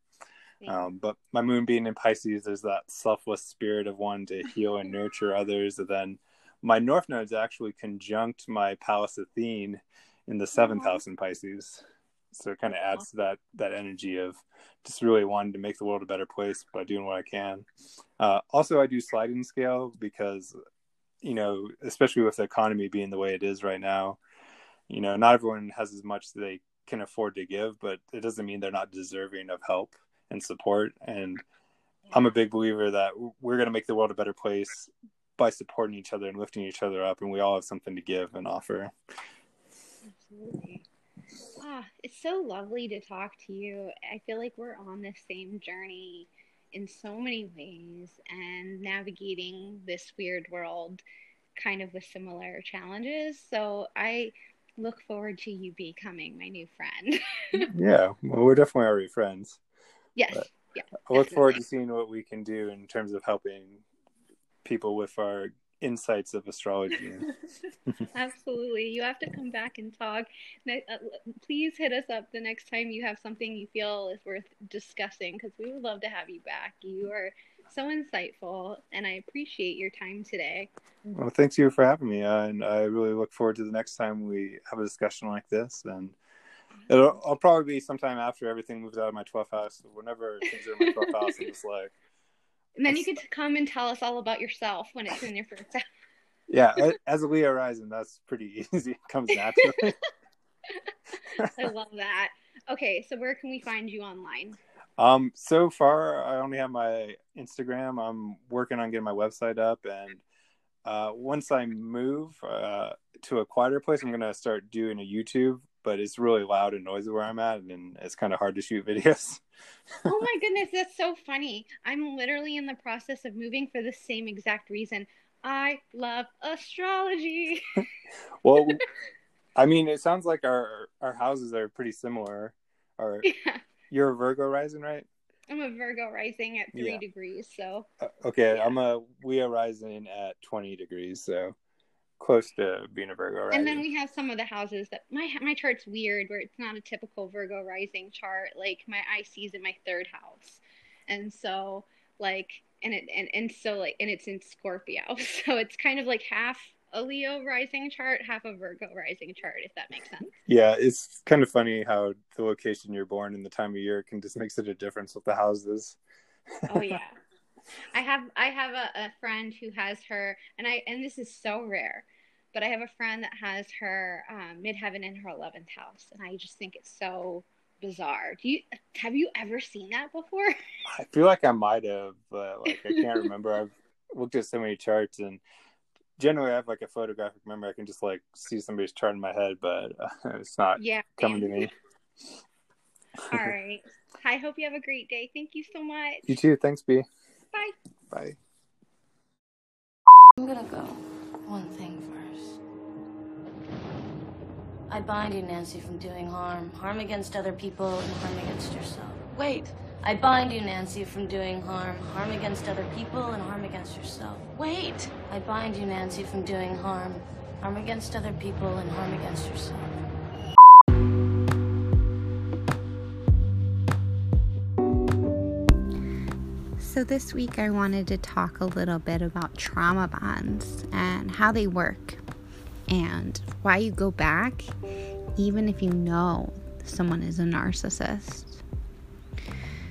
um, but my moon being in Pisces, there's that selfless spirit of wanting to heal and nurture others. And then my North Node's actually conjunct my Pallas Athene in the seventh Aw. house in Pisces. So it kind of adds to that that energy of just really wanting to make the world a better place by doing what I can. Uh, also, I do sliding scale because, you know, especially with the economy being the way it is right now, you know, not everyone has as much they can afford to give, but it doesn't mean they're not deserving of help and support. And I'm a big believer that we're going to make the world a better place by supporting each other and lifting each other up, and we all have something to give and offer. Absolutely. Ah, it's so lovely to talk to you. I feel like we're on the same journey in so many ways and navigating this weird world kind of with similar challenges. So I look forward to you becoming my new friend. Yeah, well, we're definitely already friends. yes. But- Yeah. I look forward to seeing what we can do in terms of helping people with our insights of astrology. Absolutely. You have to come back and talk. Uh, Please hit us up the next time you have something you feel is worth discussing because we would love to have you back. You are so insightful and I appreciate your time today. well, thanks you for having me, uh, and I really look forward to the next time we have a discussion like this. And it'll, I'll probably be sometime after everything moves out of my 12th house. Whenever things are in my 12th house, I'm just like, And then you get to come and tell us all about yourself when it's in your first house. yeah, as a Leo rising, that's pretty easy. It comes naturally. I love that. Okay, so where can we find you online? Um, so far, I only have my Instagram. I'm working on getting my website up, and uh, once I move uh, to a quieter place, I'm gonna start doing a YouTube. But it's really loud and noisy where I'm at, and it's kind of hard to shoot videos. Oh my goodness, that's so funny. I'm literally in the process of moving for the same exact reason. I love astrology. well, I mean, it sounds like our our houses are pretty similar. Or yeah. you're a Virgo rising, right? I'm a Virgo rising at three Yeah. degrees, so Uh, okay, Yeah. I'm a Leo rising at 20 degrees, so close to being a Virgo rising. and then we have some of the houses that my my chart's weird where it's not a typical Virgo rising chart. Like my IC is in my third house, and so like and it and, and so like and it's in Scorpio, so it's kind of like half a Leo rising chart, half a Virgo rising chart, if that makes sense. Yeah, it's kind of funny how the location you're born and the time of year can just make such a difference with the houses. Oh yeah. I have I have a, a friend who has her, and I and this is so rare, but I have a friend that has her um, midheaven in her eleventh house, and I just think it's so bizarre. Do you have you ever seen that before? I feel like I might have, but like I can't remember. I've looked at so many charts, and generally I have like a photographic memory. I can just like see somebody's chart in my head, but uh, it's not yeah. coming to me. All right. I hope you have a great day. Thank you so much. You too. Thanks, Bee. Bye. Bye. I'm gonna go. One thing first. I bind you, Nancy, from doing harm. Harm against other people and harm against yourself. Wait. I bind you, Nancy, from doing harm. Harm against other people and harm against yourself. Wait. I bind you, Nancy, from doing harm. Harm against other people and harm against yourself. So, this week I wanted to talk a little bit about trauma bonds and how they work and why you go back even if you know someone is a narcissist.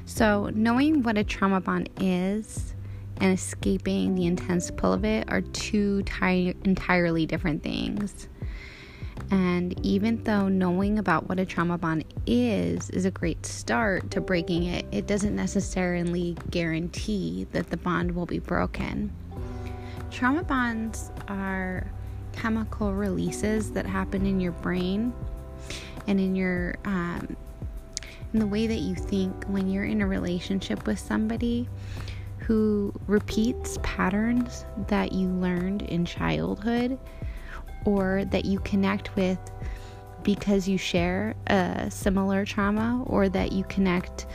So, knowing what a trauma bond is and escaping the intense pull of it are two ti- entirely different things. And even though knowing about what a trauma bond is is a great start to breaking it, it doesn't necessarily guarantee that the bond will be broken. Trauma bonds are chemical releases that happen in your brain and in your um, in the way that you think when you're in a relationship with somebody who repeats patterns that you learned in childhood or that you connect with because you share a similar trauma or that you connect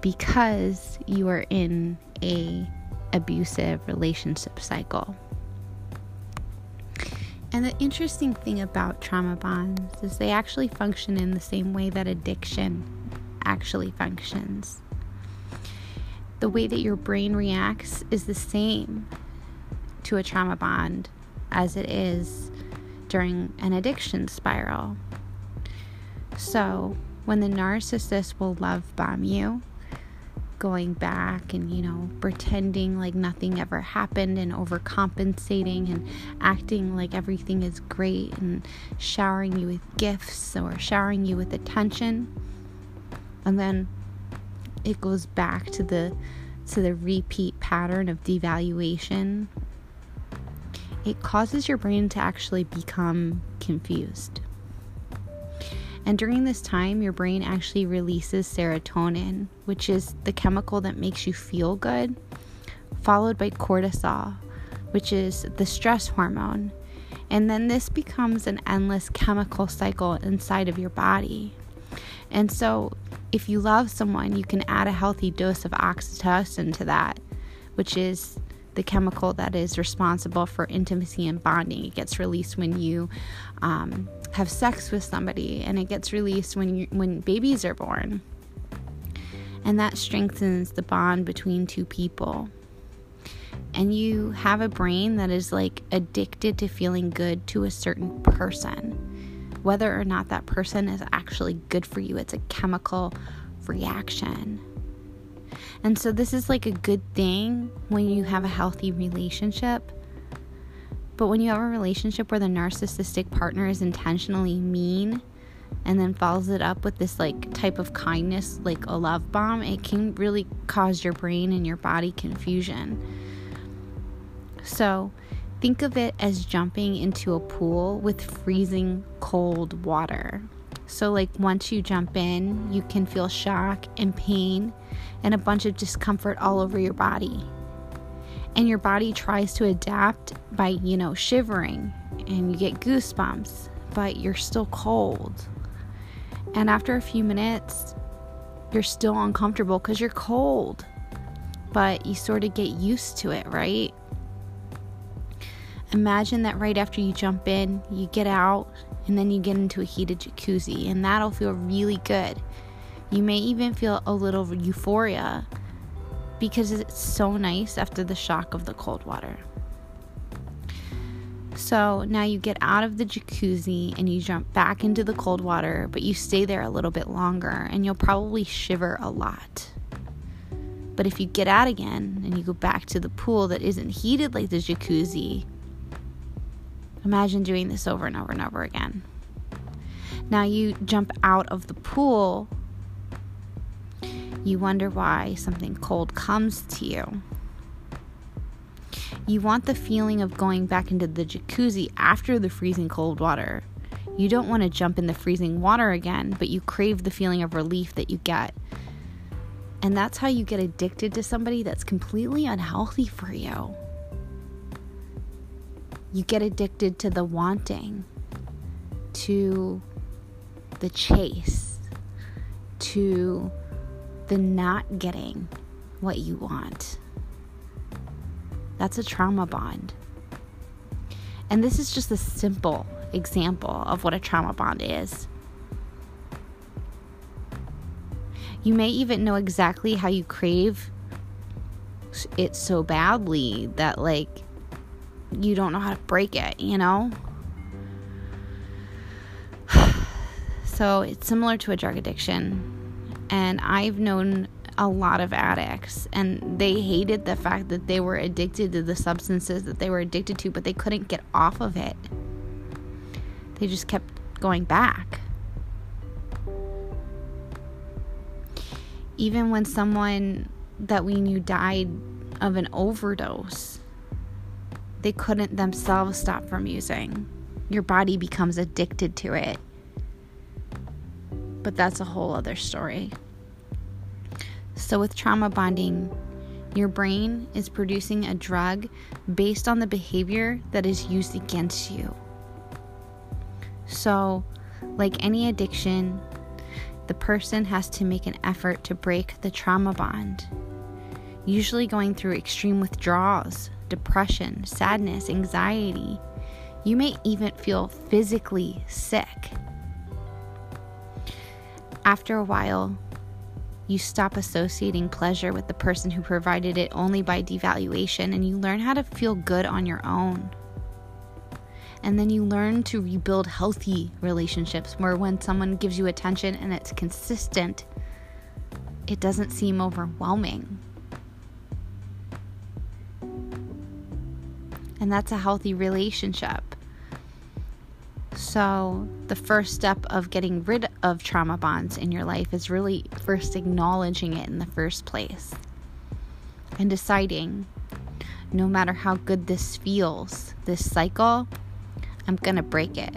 because you are in a abusive relationship cycle. And the interesting thing about trauma bonds is they actually function in the same way that addiction actually functions. The way that your brain reacts is the same to a trauma bond as it is during an addiction spiral. So, when the narcissist will love bomb you, going back and, you know, pretending like nothing ever happened and overcompensating and acting like everything is great and showering you with gifts or showering you with attention. And then it goes back to the to the repeat pattern of devaluation. It causes your brain to actually become confused. And during this time, your brain actually releases serotonin, which is the chemical that makes you feel good, followed by cortisol, which is the stress hormone. And then this becomes an endless chemical cycle inside of your body. And so, if you love someone, you can add a healthy dose of oxytocin to that, which is the chemical that is responsible for intimacy and bonding. It gets released when you um, have sex with somebody, and it gets released when you when babies are born, and that strengthens the bond between two people. And you have a brain that is like addicted to feeling good to a certain person, whether or not that person is actually good for you. It's a chemical reaction. And so, this is like a good thing when you have a healthy relationship. But when you have a relationship where the narcissistic partner is intentionally mean and then follows it up with this like type of kindness, like a love bomb, it can really cause your brain and your body confusion. So, think of it as jumping into a pool with freezing cold water. So, like, once you jump in, you can feel shock and pain and a bunch of discomfort all over your body. And your body tries to adapt by, you know, shivering and you get goosebumps, but you're still cold. And after a few minutes, you're still uncomfortable because you're cold, but you sort of get used to it, right? Imagine that right after you jump in, you get out and then you get into a heated jacuzzi, and that'll feel really good. You may even feel a little euphoria because it's so nice after the shock of the cold water. So now you get out of the jacuzzi and you jump back into the cold water, but you stay there a little bit longer and you'll probably shiver a lot. But if you get out again and you go back to the pool that isn't heated like the jacuzzi, imagine doing this over and over and over again. Now you jump out of the pool, you wonder why something cold comes to you. You want the feeling of going back into the jacuzzi after the freezing cold water. You don't want to jump in the freezing water again, but you crave the feeling of relief that you get. And that's how you get addicted to somebody that's completely unhealthy for you. You get addicted to the wanting, to the chase, to the not getting what you want. That's a trauma bond. And this is just a simple example of what a trauma bond is. You may even know exactly how you crave it so badly that, like, you don't know how to break it, you know? so it's similar to a drug addiction. And I've known a lot of addicts, and they hated the fact that they were addicted to the substances that they were addicted to, but they couldn't get off of it. They just kept going back. Even when someone that we knew died of an overdose, they couldn't themselves stop from using. Your body becomes addicted to it. But that's a whole other story. So, with trauma bonding, your brain is producing a drug based on the behavior that is used against you. So, like any addiction, the person has to make an effort to break the trauma bond, usually going through extreme withdrawals, depression, sadness, anxiety. You may even feel physically sick. After a while, you stop associating pleasure with the person who provided it only by devaluation and you learn how to feel good on your own. And then you learn to rebuild healthy relationships where when someone gives you attention and it's consistent, it doesn't seem overwhelming. And that's a healthy relationship. So, the first step of getting rid of trauma bonds in your life is really first acknowledging it in the first place and deciding no matter how good this feels, this cycle, I'm going to break it.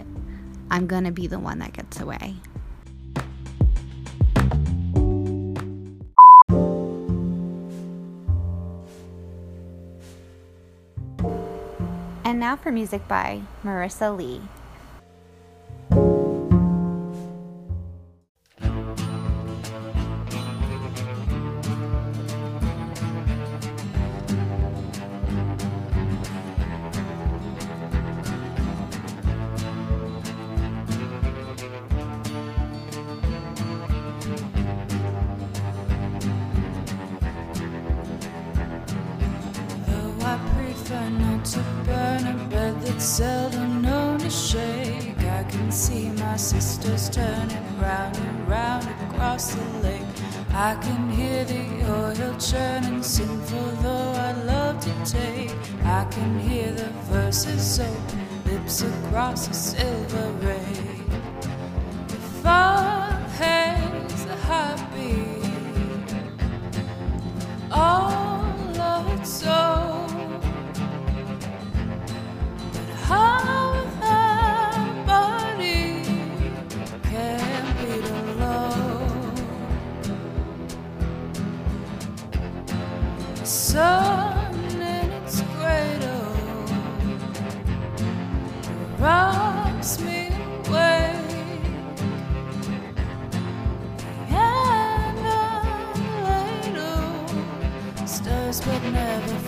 I'm going to be the one that gets away. And now for music by Marissa Lee. Across the lake. I can hear the oil churning, sinful though I'd love to take. I can hear the verses open, lips across a silver ray. If love has a heartbeat, all of its. But how sun in its cradle rocks me awake. And a ladle stirs but never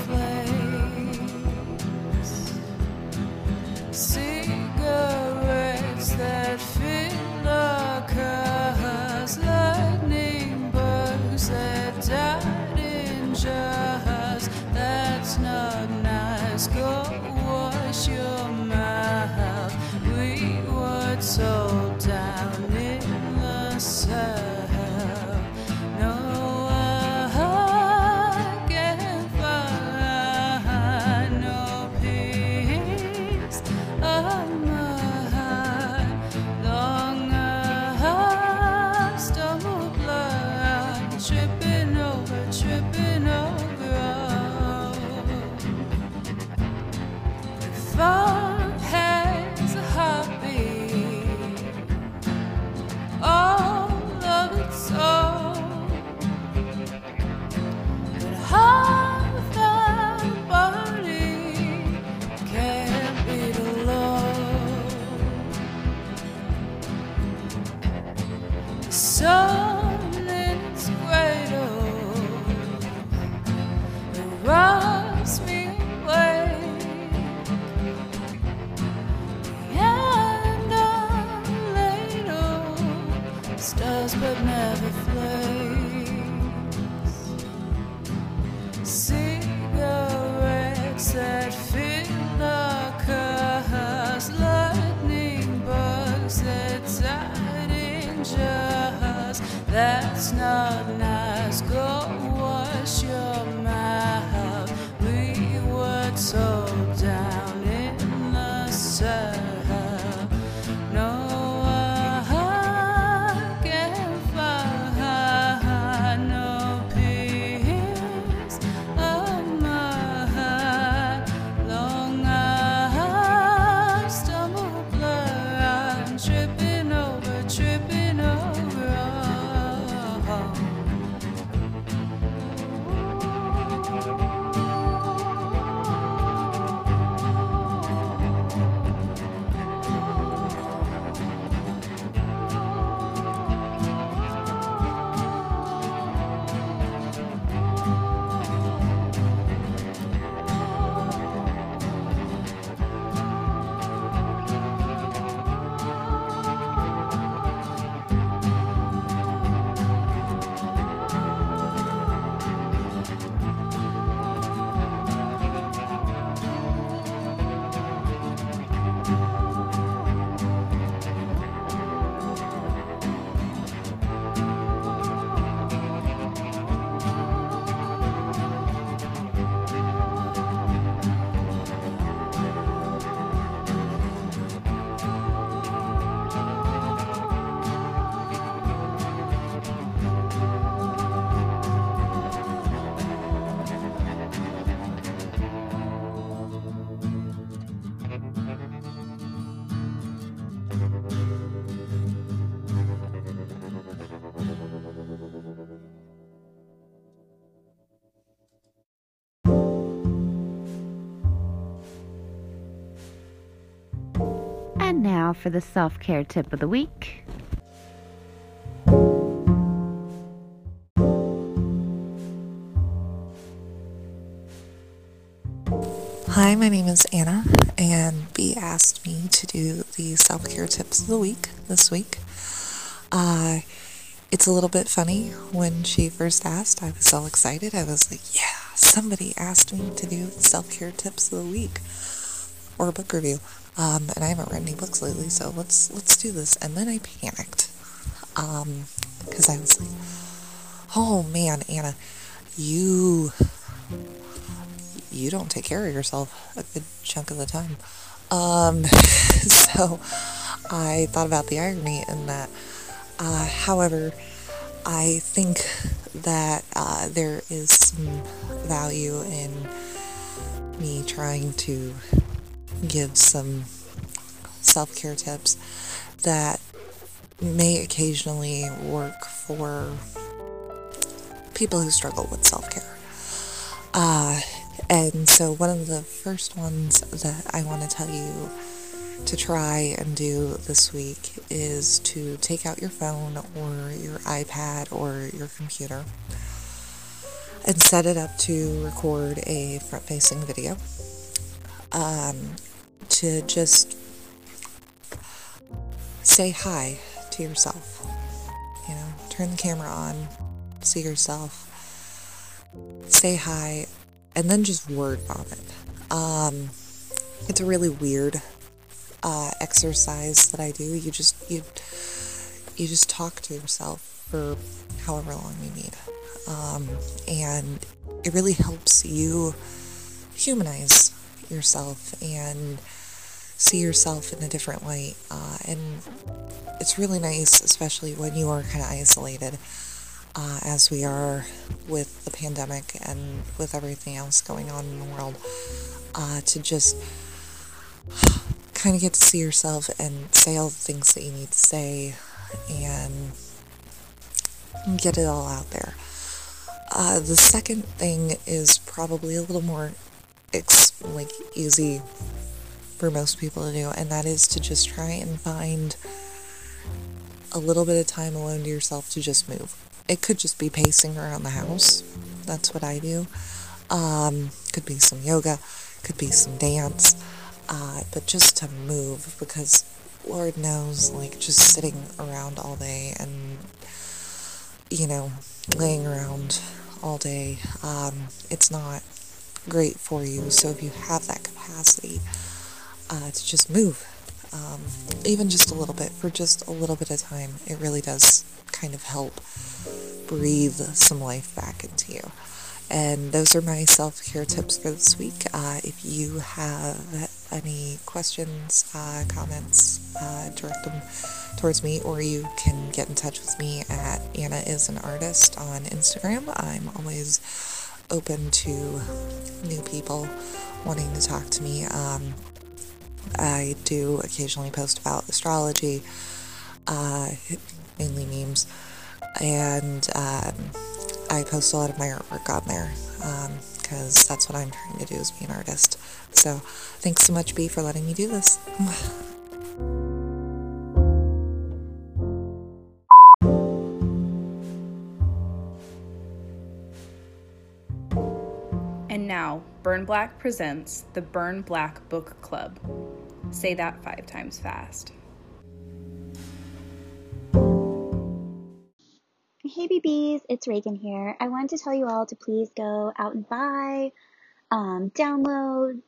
for the self care tip of the week. Hi, my name is Anna, and Bee asked me to do the self care tips of the week this week. Uh, it's a little bit funny. When she first asked, I was so excited. I was like, yeah, somebody asked me to do self care tips of the week or a book review. Um, and I haven't read any books lately, so let's let's do this. And then I panicked um, because I was like, oh man, Anna, you you don't take care of yourself a good chunk of the time. Um, so I thought about the irony in that. Uh, however, I think that uh, there is some value in me trying to give some self care tips that may occasionally work for people who struggle with self care. Uh, and so, one of the first ones that I want to tell you to try and do this week is to take out your phone or your iPad or your computer and set it up to record a front facing video. Um, to just say hi to yourself. You know, turn the camera on, see yourself, say hi, and then just word vomit. Um, it's a really weird uh, exercise that I do. You just you you just talk to yourself for however long you need, um, and it really helps you humanize yourself and see yourself in a different light. Uh, and it's really nice, especially when you are kind of isolated, uh, as we are with the pandemic and with everything else going on in the world, uh, to just kind of get to see yourself and say all the things that you need to say and get it all out there. Uh, the second thing is probably a little more ex- like easy for most people to do, and that is to just try and find a little bit of time alone to yourself to just move. It could just be pacing around the house. That's what I do. Um, could be some yoga, could be some dance, uh, but just to move because Lord knows, like just sitting around all day and you know, laying around all day. Um, it's not great for you. So if you have that capacity uh, to just move, um, even just a little bit for just a little bit of time, it really does kind of help breathe some life back into you. And those are my self care tips for this week. Uh, if you have any questions, uh, comments, uh, direct them towards me, or you can get in touch with me at Anna is an artist on Instagram. I'm always open to new people wanting to talk to me. Um, I do occasionally post about astrology, uh, mainly memes, and um, I post a lot of my artwork on there because um, that's what I'm trying to do is be an artist. So thanks so much, Bee, for letting me do this. And now, Burn Black presents the Burn Black Book Club. Say that five times fast. Hey BBs, it's Reagan here. I wanted to tell you all to please go out and buy, um, download,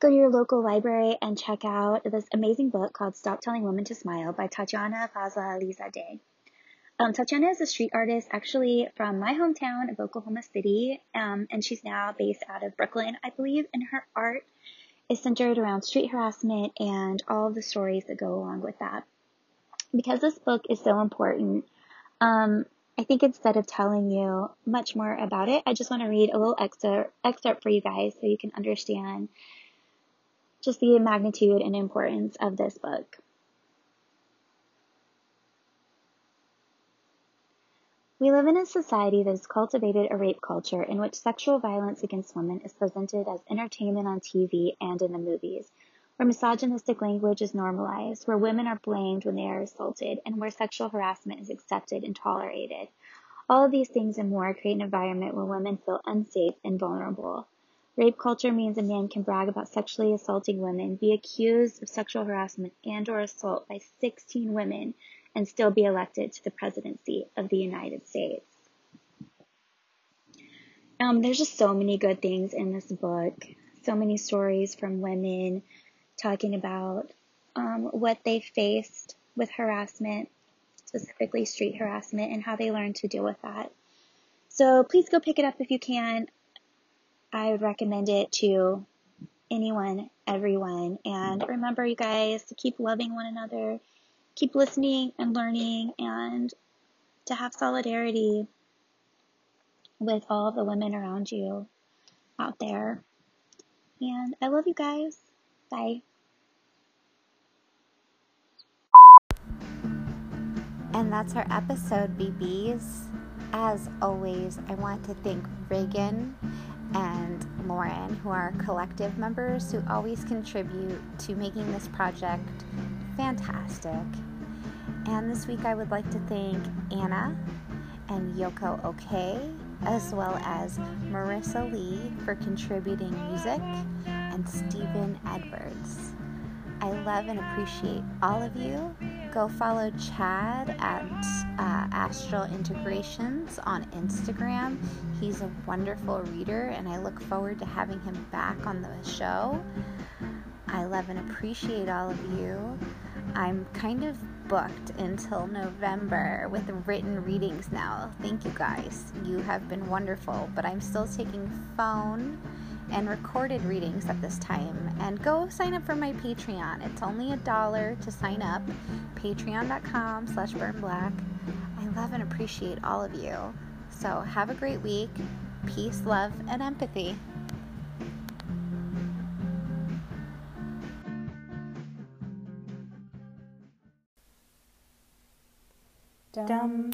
go to your local library and check out this amazing book called Stop Telling Women to Smile by Tatyana Fazlalizadeh. Um, Tatyana is a street artist actually from my hometown of Oklahoma City, um, and she's now based out of Brooklyn, I believe, and her art is centered around street harassment and all of the stories that go along with that. Because this book is so important, um, I think instead of telling you much more about it, I just want to read a little excerpt, excerpt for you guys so you can understand just the magnitude and importance of this book. We live in a society that has cultivated a rape culture in which sexual violence against women is presented as entertainment on TV and in the movies, where misogynistic language is normalized, where women are blamed when they are assaulted, and where sexual harassment is accepted and tolerated. All of these things and more create an environment where women feel unsafe and vulnerable. Rape culture means a man can brag about sexually assaulting women, be accused of sexual harassment and or assault by 16 women, and still be elected to the presidency of the United States. Um, there's just so many good things in this book, so many stories from women talking about um, what they faced with harassment, specifically street harassment, and how they learned to deal with that. So please go pick it up if you can. I would recommend it to anyone, everyone. And remember, you guys, to keep loving one another, keep listening and learning and to have solidarity with all of the women around you out there. And I love you guys. Bye. And that's our episode, BBs. As always, I want to thank Reagan and Lauren, who are collective members who always contribute to making this project fantastic. And this week I would like to thank Anna and Yoko OK, as well as Marissa Lee for contributing music, and Stephen Edwards. I love and appreciate all of you. Go follow Chad at uh, Astral Integrations on Instagram. He's a wonderful reader, and I look forward to having him back on the show. I love and appreciate all of you. I'm kind of booked until November with written readings now. Thank you guys. You have been wonderful, but I'm still taking phone and recorded readings at this time. And go sign up for my Patreon. It's only a dollar to sign up. Patreon.com slash burnblack. I love and appreciate all of you. So have a great week. Peace, love, and empathy. Dum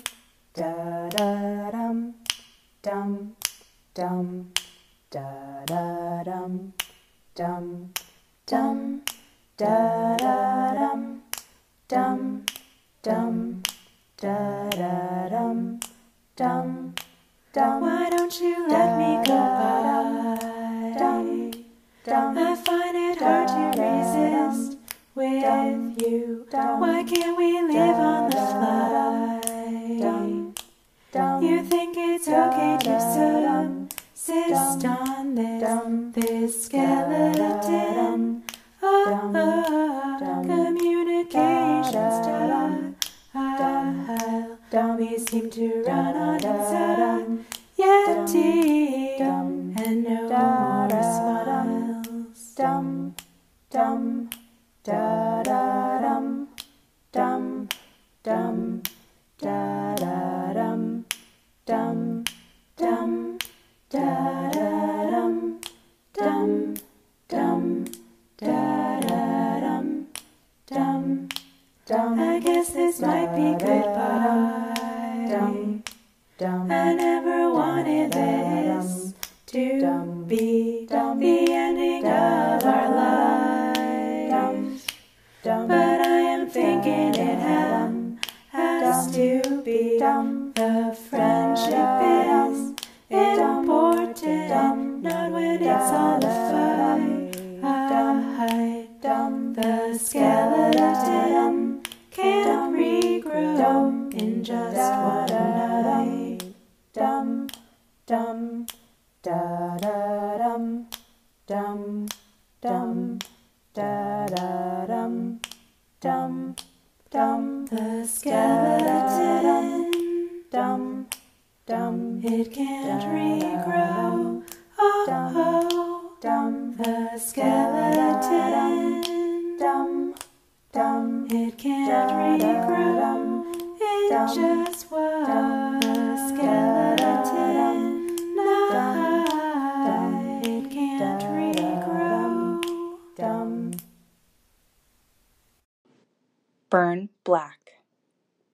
da da dum. Dum dum da da dum. Dum dum da da dum. Dum dum da da dum. Dum dum why don't you let me go by? dum dum. I find it hard to resist with you why can't we live on the fly so can't you subsist on this, this skeleton? Oh, communication style. We seem to run on anxiety and no more smiles. Dum, dum, da da dum, dum, dum, da da dum, dum, dum, da da dum, dum, dum, da da dum, dum, dum. I guess this might be goodbye. Dum, dum. I never wanted this to be the ending of our lives. But I am thinking it has, has to be. Dumb. The friendship is important, not when it's all a fight. The skeleton can't regrow in just one night. Dum, dum, da da dum, dum, dum, da da dum, dum, dum. The skeleton, dum, dum. It can't regrow. Oh, dum. The skeleton, dum, dum. It can't regrow. It just was a skeleton. Burn Black